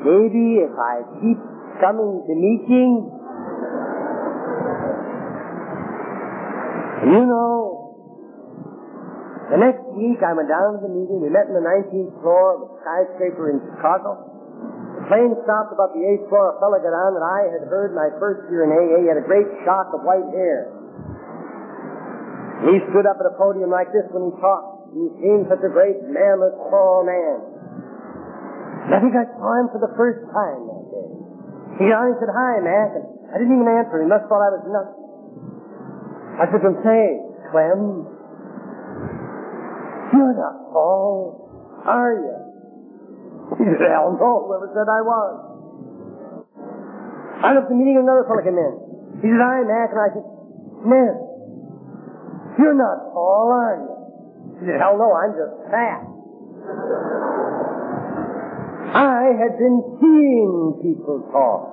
maybe if I keep coming to meetings, You know, the next week I went down to the meeting. We met in the 19th floor of a skyscraper in Chicago. The plane stopped about the 8th floor. A fellow got on that I had heard my first year in AA. He had a great shock of white hair. He stood up at a podium like this when he talked. He seemed such a great, mammoth, tall man. I think I saw him for the first time that day. He got on and said, hi, Mac. And I didn't even answer. He must have thought I was nuts. I said him, say, Clem, you're not Paul, are you? He said, hell no, whoever said I was. I left the meeting and another fellow came in. He said, hi, Mac, and I said, Smith, you're not Paul, are you? He said, hell no, I'm just fat. I had been seeing people talk.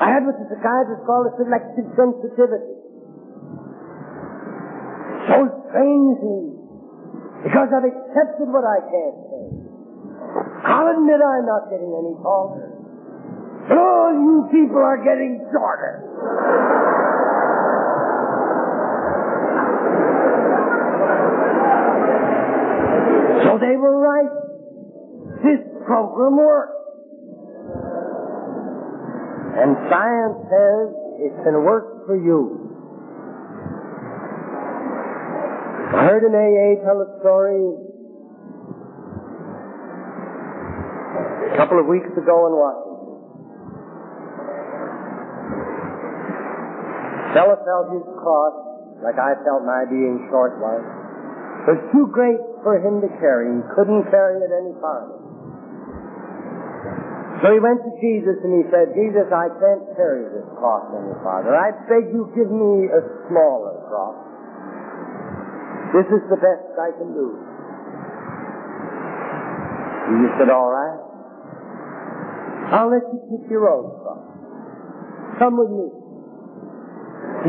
I had what the psychiatrist called a selective sensitivity so strangely because I've accepted what I can't say. I'll admit I'm not getting any taller. But all you people are getting shorter. So they were right. This program works. And science says it can work for you. I heard an AA tell a story a couple of weeks ago in Washington. A fella felt his cross, like I felt my being short was, was too great for him to carry. He couldn't carry it any farther. So he went to Jesus and he said, Jesus, I can't carry this cross any farther. I beg you give me a smaller cross. This is the best I can do. Jesus said, all right. I'll let you keep your own cross. Come with me.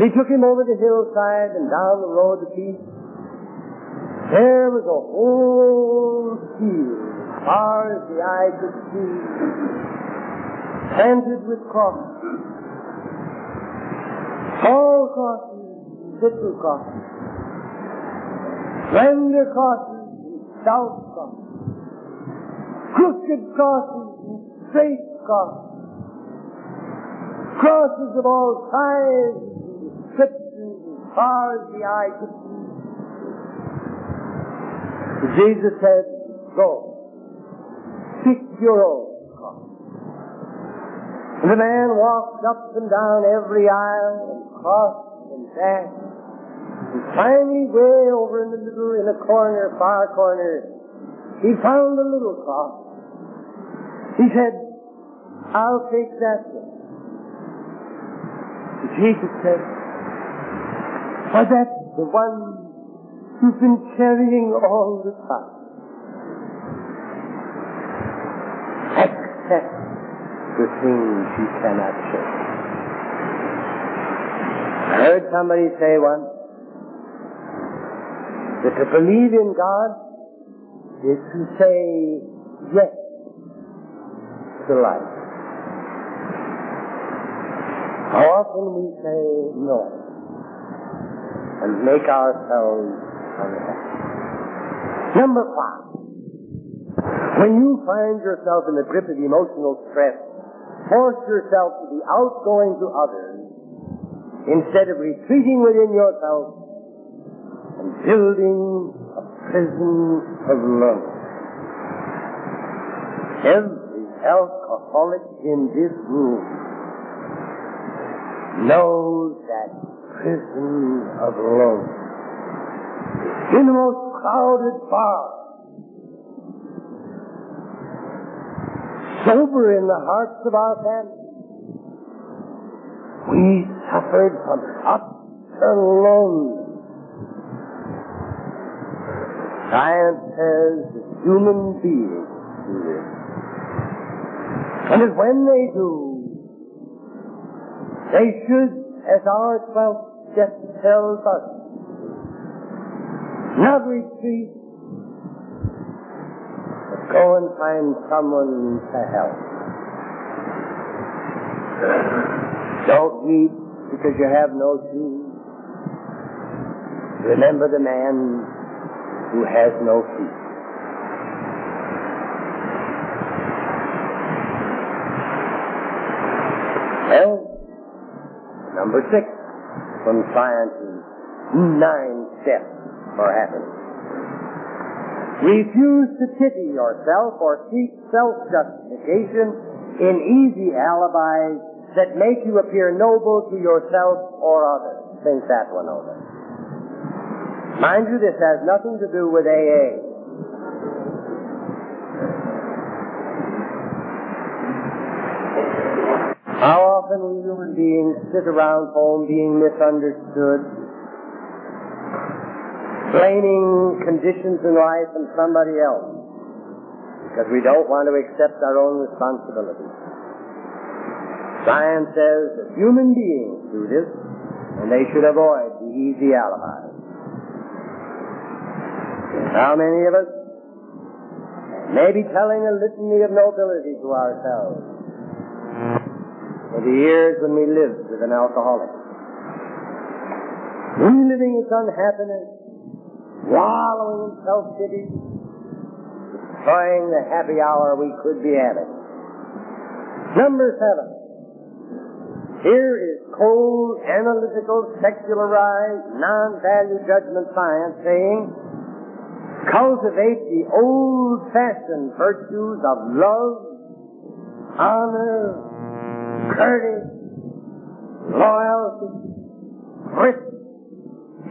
And he took him over the hillside and down the road to peace. There was a whole field as far as the eye could see, planted with crosses. All crosses, little crosses, slender crosses, stout crosses, crooked crosses, and straight crosses, crosses of all sizes and descriptions as far as the eye could see. Jesus said, Go pick your own cross. And the man walked up and down every aisle and crossed and dashed. And finally, way over in the middle, in a corner, far corner, he found a little cross. He said, I'll take that one. And Jesus said, Why, that's the one you've been carrying all the time. accept the things you cannot change. I heard somebody say once that to believe in God is to say yes to life. How often we say no and make ourselves unhappy. Number five. When you find yourself in the grip of emotional stress, force yourself to be outgoing to others instead of retreating within yourself and building a prison of love. Every alcoholic in this room knows that prison of love. In the most crowded bar, sober in the hearts of our families. We suffered from utter loneliness. Science that human beings do this. And that when they do, they should, as our 12th step tells us, not retreat, but Go and find someone to help. Don't weep because you have no shoes. Remember the man who has no feet. Well, number six from science's nine steps for happiness. Refuse to pity yourself or seek self-justification in easy alibis that make you appear noble to yourself or others. Think that one over. Mind you, this has nothing to do with AA. How often we human beings sit around home being misunderstood, blaming conditions in life and somebody else because we don't want to accept our own responsibility. Science says that human beings do this and they should avoid the easy alibis. How many of us may be telling a litany of nobility to ourselves for the years when we lived with an alcoholic? Reliving its unhappiness, wallowing in self-pity, destroying the happy hour we could be having. Number seven. Here is cold, analytical, secularized, non-value judgment science saying, cultivate the old-fashioned virtues of love, honor, courage, loyalty, Christian,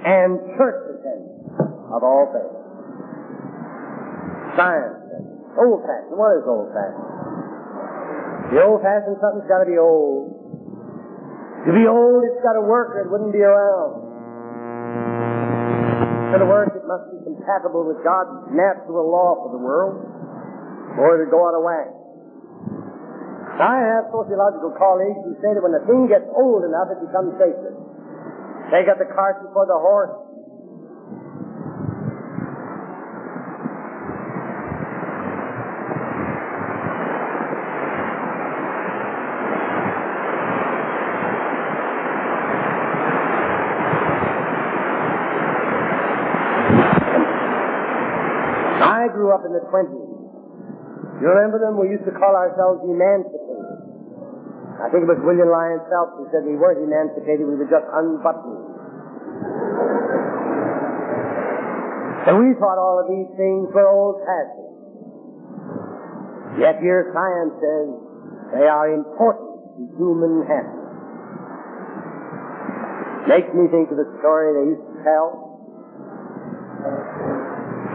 and church attendance of all things. Science, old fashioned. What is old fashioned? The old fashioned something's got to be old. To be old, it's got to work or it wouldn't be around. To the work, must be compatible with God's natural law for the world, or it'll go out of whack. I have sociological colleagues who say that when a thing gets old enough, it becomes sacred. They got the cart before the horse. 20. You remember them? We used to call ourselves emancipated. I think it was William Lyon Phelps who said we weren't emancipated, we were just unbuttoned. And we thought all of these things were old fashioned. Yet here, science says they are important to human happiness. Makes me think of a story they used to tell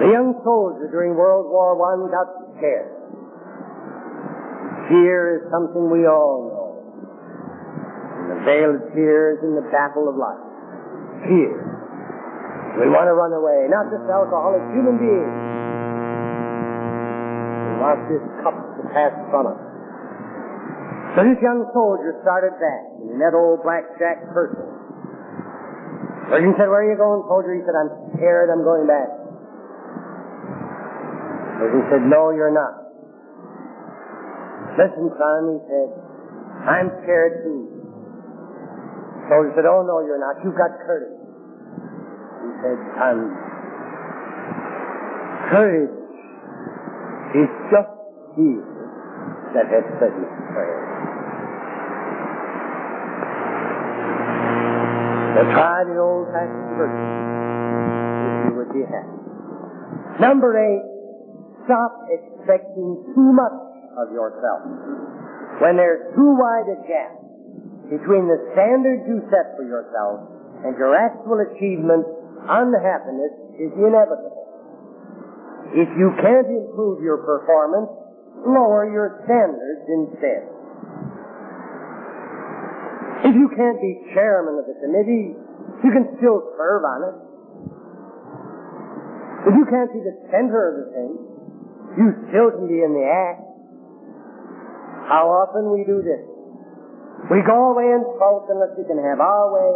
the young soldier during World War I got scared. Fear is something we all know. And the veil of fear is in the battle of life. Fear. We want to run away, not just alcoholic human beings. We want this cup to pass from us. So this young soldier started back, and met old Black Jack Pershing. Surgeon said, where are you going, soldier? He said, I'm scared, I'm going back. Surgeon said, no, you're not. Listen, son, he said, I'm scared too. So he said, oh no, you're not. You've got courage. He said, son, courage is just here that has said this prayer. So try the old-fashioned virtue if you would be happy. Number eight, stop expecting too much of yourself. When there's too wide a gap between the standards you set for yourself and your actual achievement, unhappiness is inevitable. If you can't improve your performance, lower your standards instead. If you can't be chairman of the committee, you can still serve on it. If you can't be the center of the thing, you be in the act. How often we do this? We go away and sulk unless we can have our way,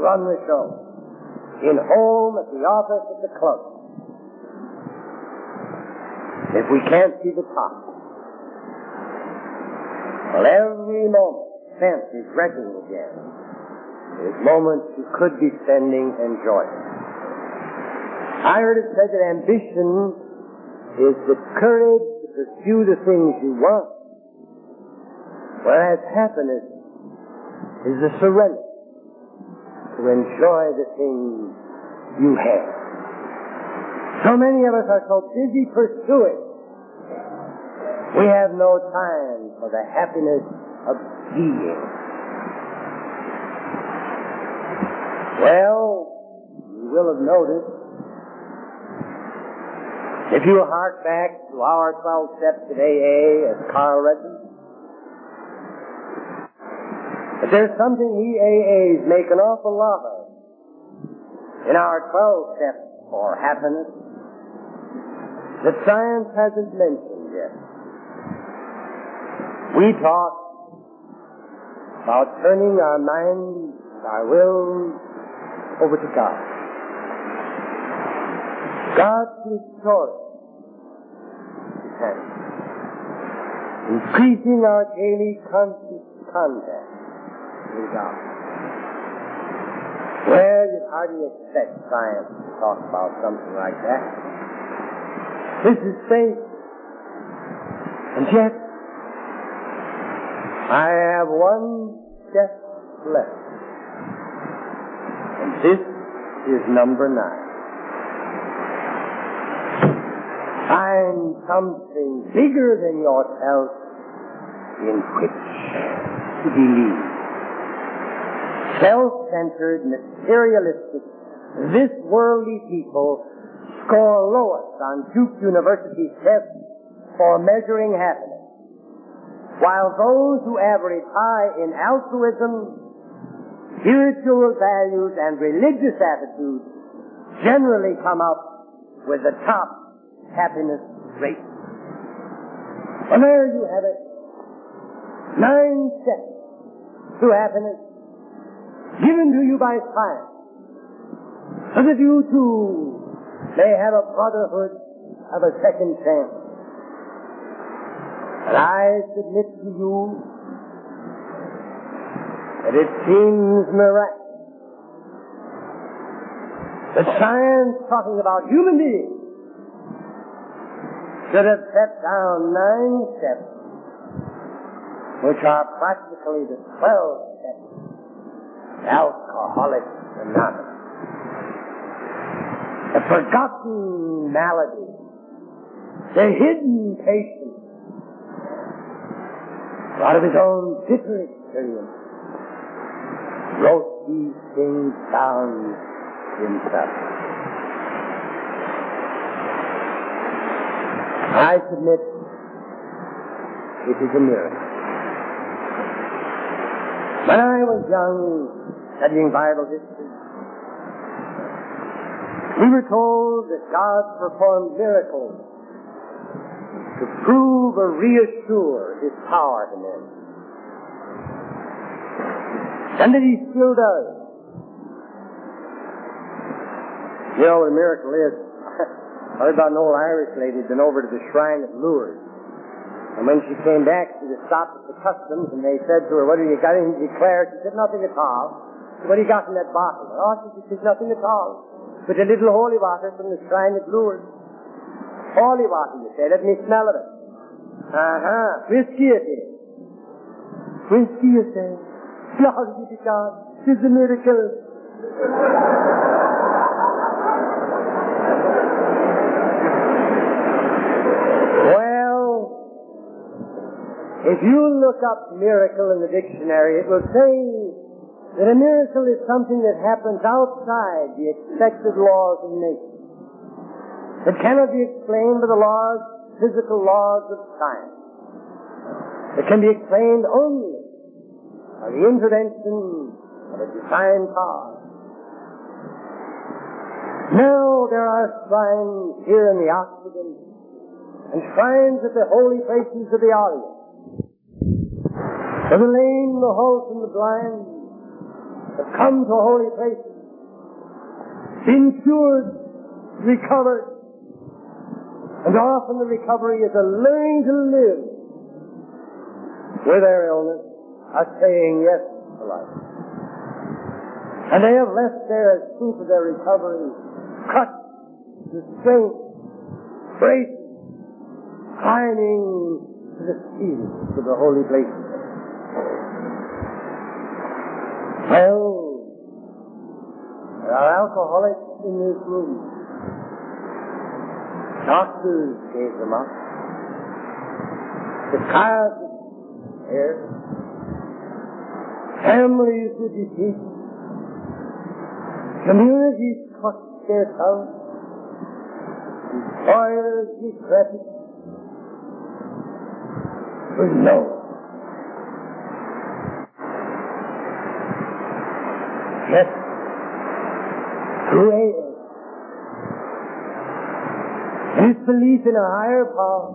run the show. In home, at the office, at the club. If we can't see the top, well, every moment spent is wrecking again. There's moments you could be spending enjoying. I heard it said that ambition is the courage to pursue the things you want, whereas happiness is the surrender to enjoy the things you have. So many of us are so busy pursuing, we have no time for the happiness of being. Well, you will have noticed, if you hark back to our 12 steps at AA as Carl them, that there's something we AAs make an awful lot of in our 12 steps for happiness that science hasn't mentioned yet. We talk about turning our minds, our will over to God. God's increasing our daily conscious contact with God. Well, you hardly expect science to talk about something like that. This is faith. And yet, I have one step left. And this is number nine. Find something bigger than yourself in which to believe. self-centered, materialistic, this worldly people score lowest on Duke University's tests for measuring happiness, while those who average high in altruism, spiritual values, and religious attitudes generally come up with the top happiness rate. And there you have it. Nine steps to happiness given to you by science so that you too may have a brotherhood of a second chance. And I submit to you that it seems miraculous that science talking about human beings should have set down nine steps which are practically the twelve steps of Alcoholics Anonymous the forgotten malady, the hidden patient, out of his own bitter experience, wrote these things down himself. I submit it is a miracle. When I was young, studying Bible history, we were told that God performed miracles to prove or reassure His power to men. And that He still does. You know what a miracle is? I heard about an old Irish lady who'd been over to the shrine at Lourdes. And when she came back, she was stopped at the customs, and they said to her, what have you got in declare? She said, nothing at all. What do you got in that bottle? Oh, she said, nothing at all But a little holy water from the shrine at Lourdes. Holy water, you say. Let me smell of it. Uh-huh. Whiskey it is. Whiskey, you say. Glory be to God. Tis a miracle. Well, if you look up miracle in the dictionary, it will say that a miracle is something that happens outside the expected laws of nature. It cannot be explained by the laws, physical laws of science. It can be explained only by the intervention of a divine power. Now there are shrines here in the Occident shrines at the holy places of the Orient. For the lame, the halt, and the blind, have come to holy places, been cured, recovered, and often the recovery is a learning to live with their illness, a saying yes to life. And they have left there as proof of their recovery, cuts, the strength, braces, climbing to the ceiling to the holy places. Well, there are alcoholics in this room. Doctors gave them up. Psychiatrists here. Families were defeated. Communities clutched their tongues. Employers decrepit. For no Yes. Creator. His belief in a higher power.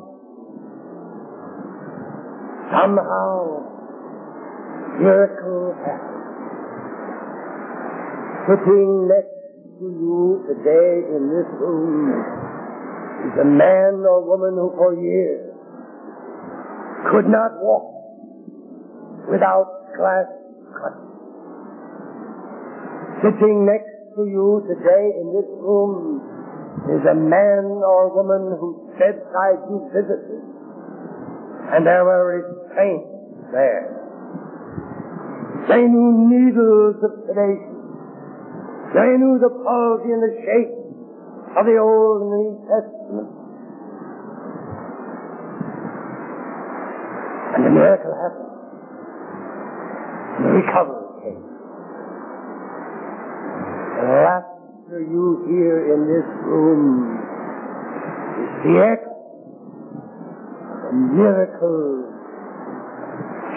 Somehow, miracle happens. Sitting next to you today in this room is a man or woman who for years could not walk without glass cuts Sitting next to you today in this room is a man or woman whose bedside you visited, and there were restraints there. They knew needles of sedation. They knew the palsy and the shape of the Old and New Testament. And the miracle happened. The recovery came. The laughter you hear in this room is the echo of the miracle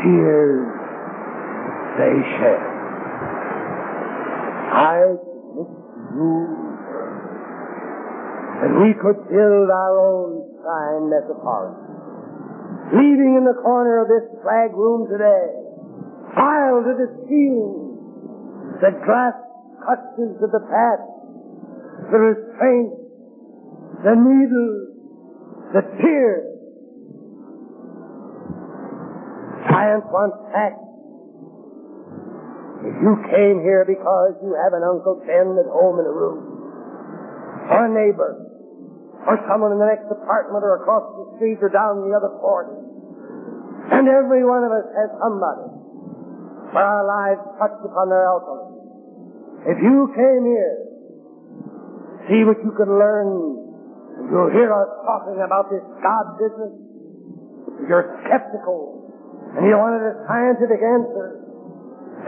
tears they shed. I submit to you that we could build our own shrine metropolitan. Leaving in the corner of this flag room today, piled to the ceiling, the glass touches of the past, the restraint, the needles, the tears. Science wants facts. If you came here because you have an Uncle Ben at home in a room, or a neighbor, or someone in the next apartment or across the street or down the other porch. And every one of us has somebody where our lives touched upon their alcohol. If you came here, see what you can learn, you'll hear us talking about this God business. You're skeptical, and you wanted a scientific answer.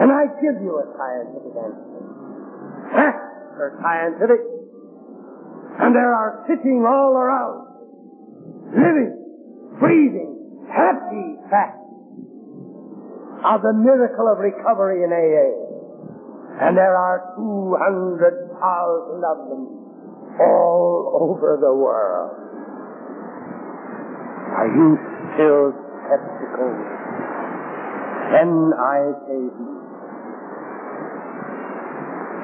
And I give you a scientific answer. Facts are scientific. And there are sitting all around, living, breathing, happy facts of the miracle of recovery in AA. And there are 200,000 of them all over the world. Are you still skeptical? Then I say to you,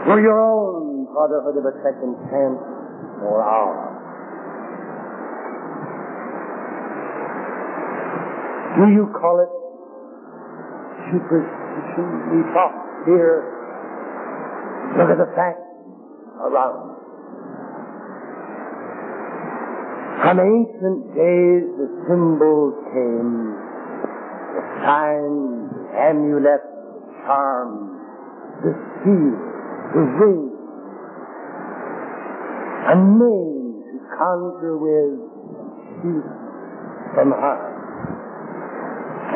for your own brotherhood of a second chance, or ours. Do you call it superstition? We talk here. Look at the facts around. From ancient days the symbols came, the signs, the amulets, the charms, the seal, the ring, a name to conjure with, from heart.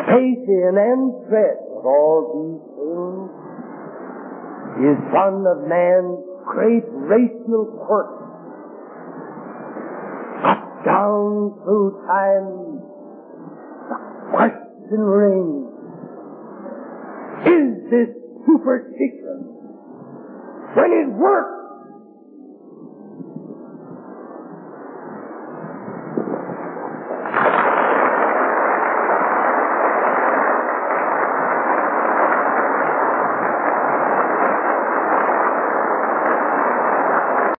In and threat of all these things is one of man's great racial quirks. Up, down through time, the question rings. Is this superstition, when it works,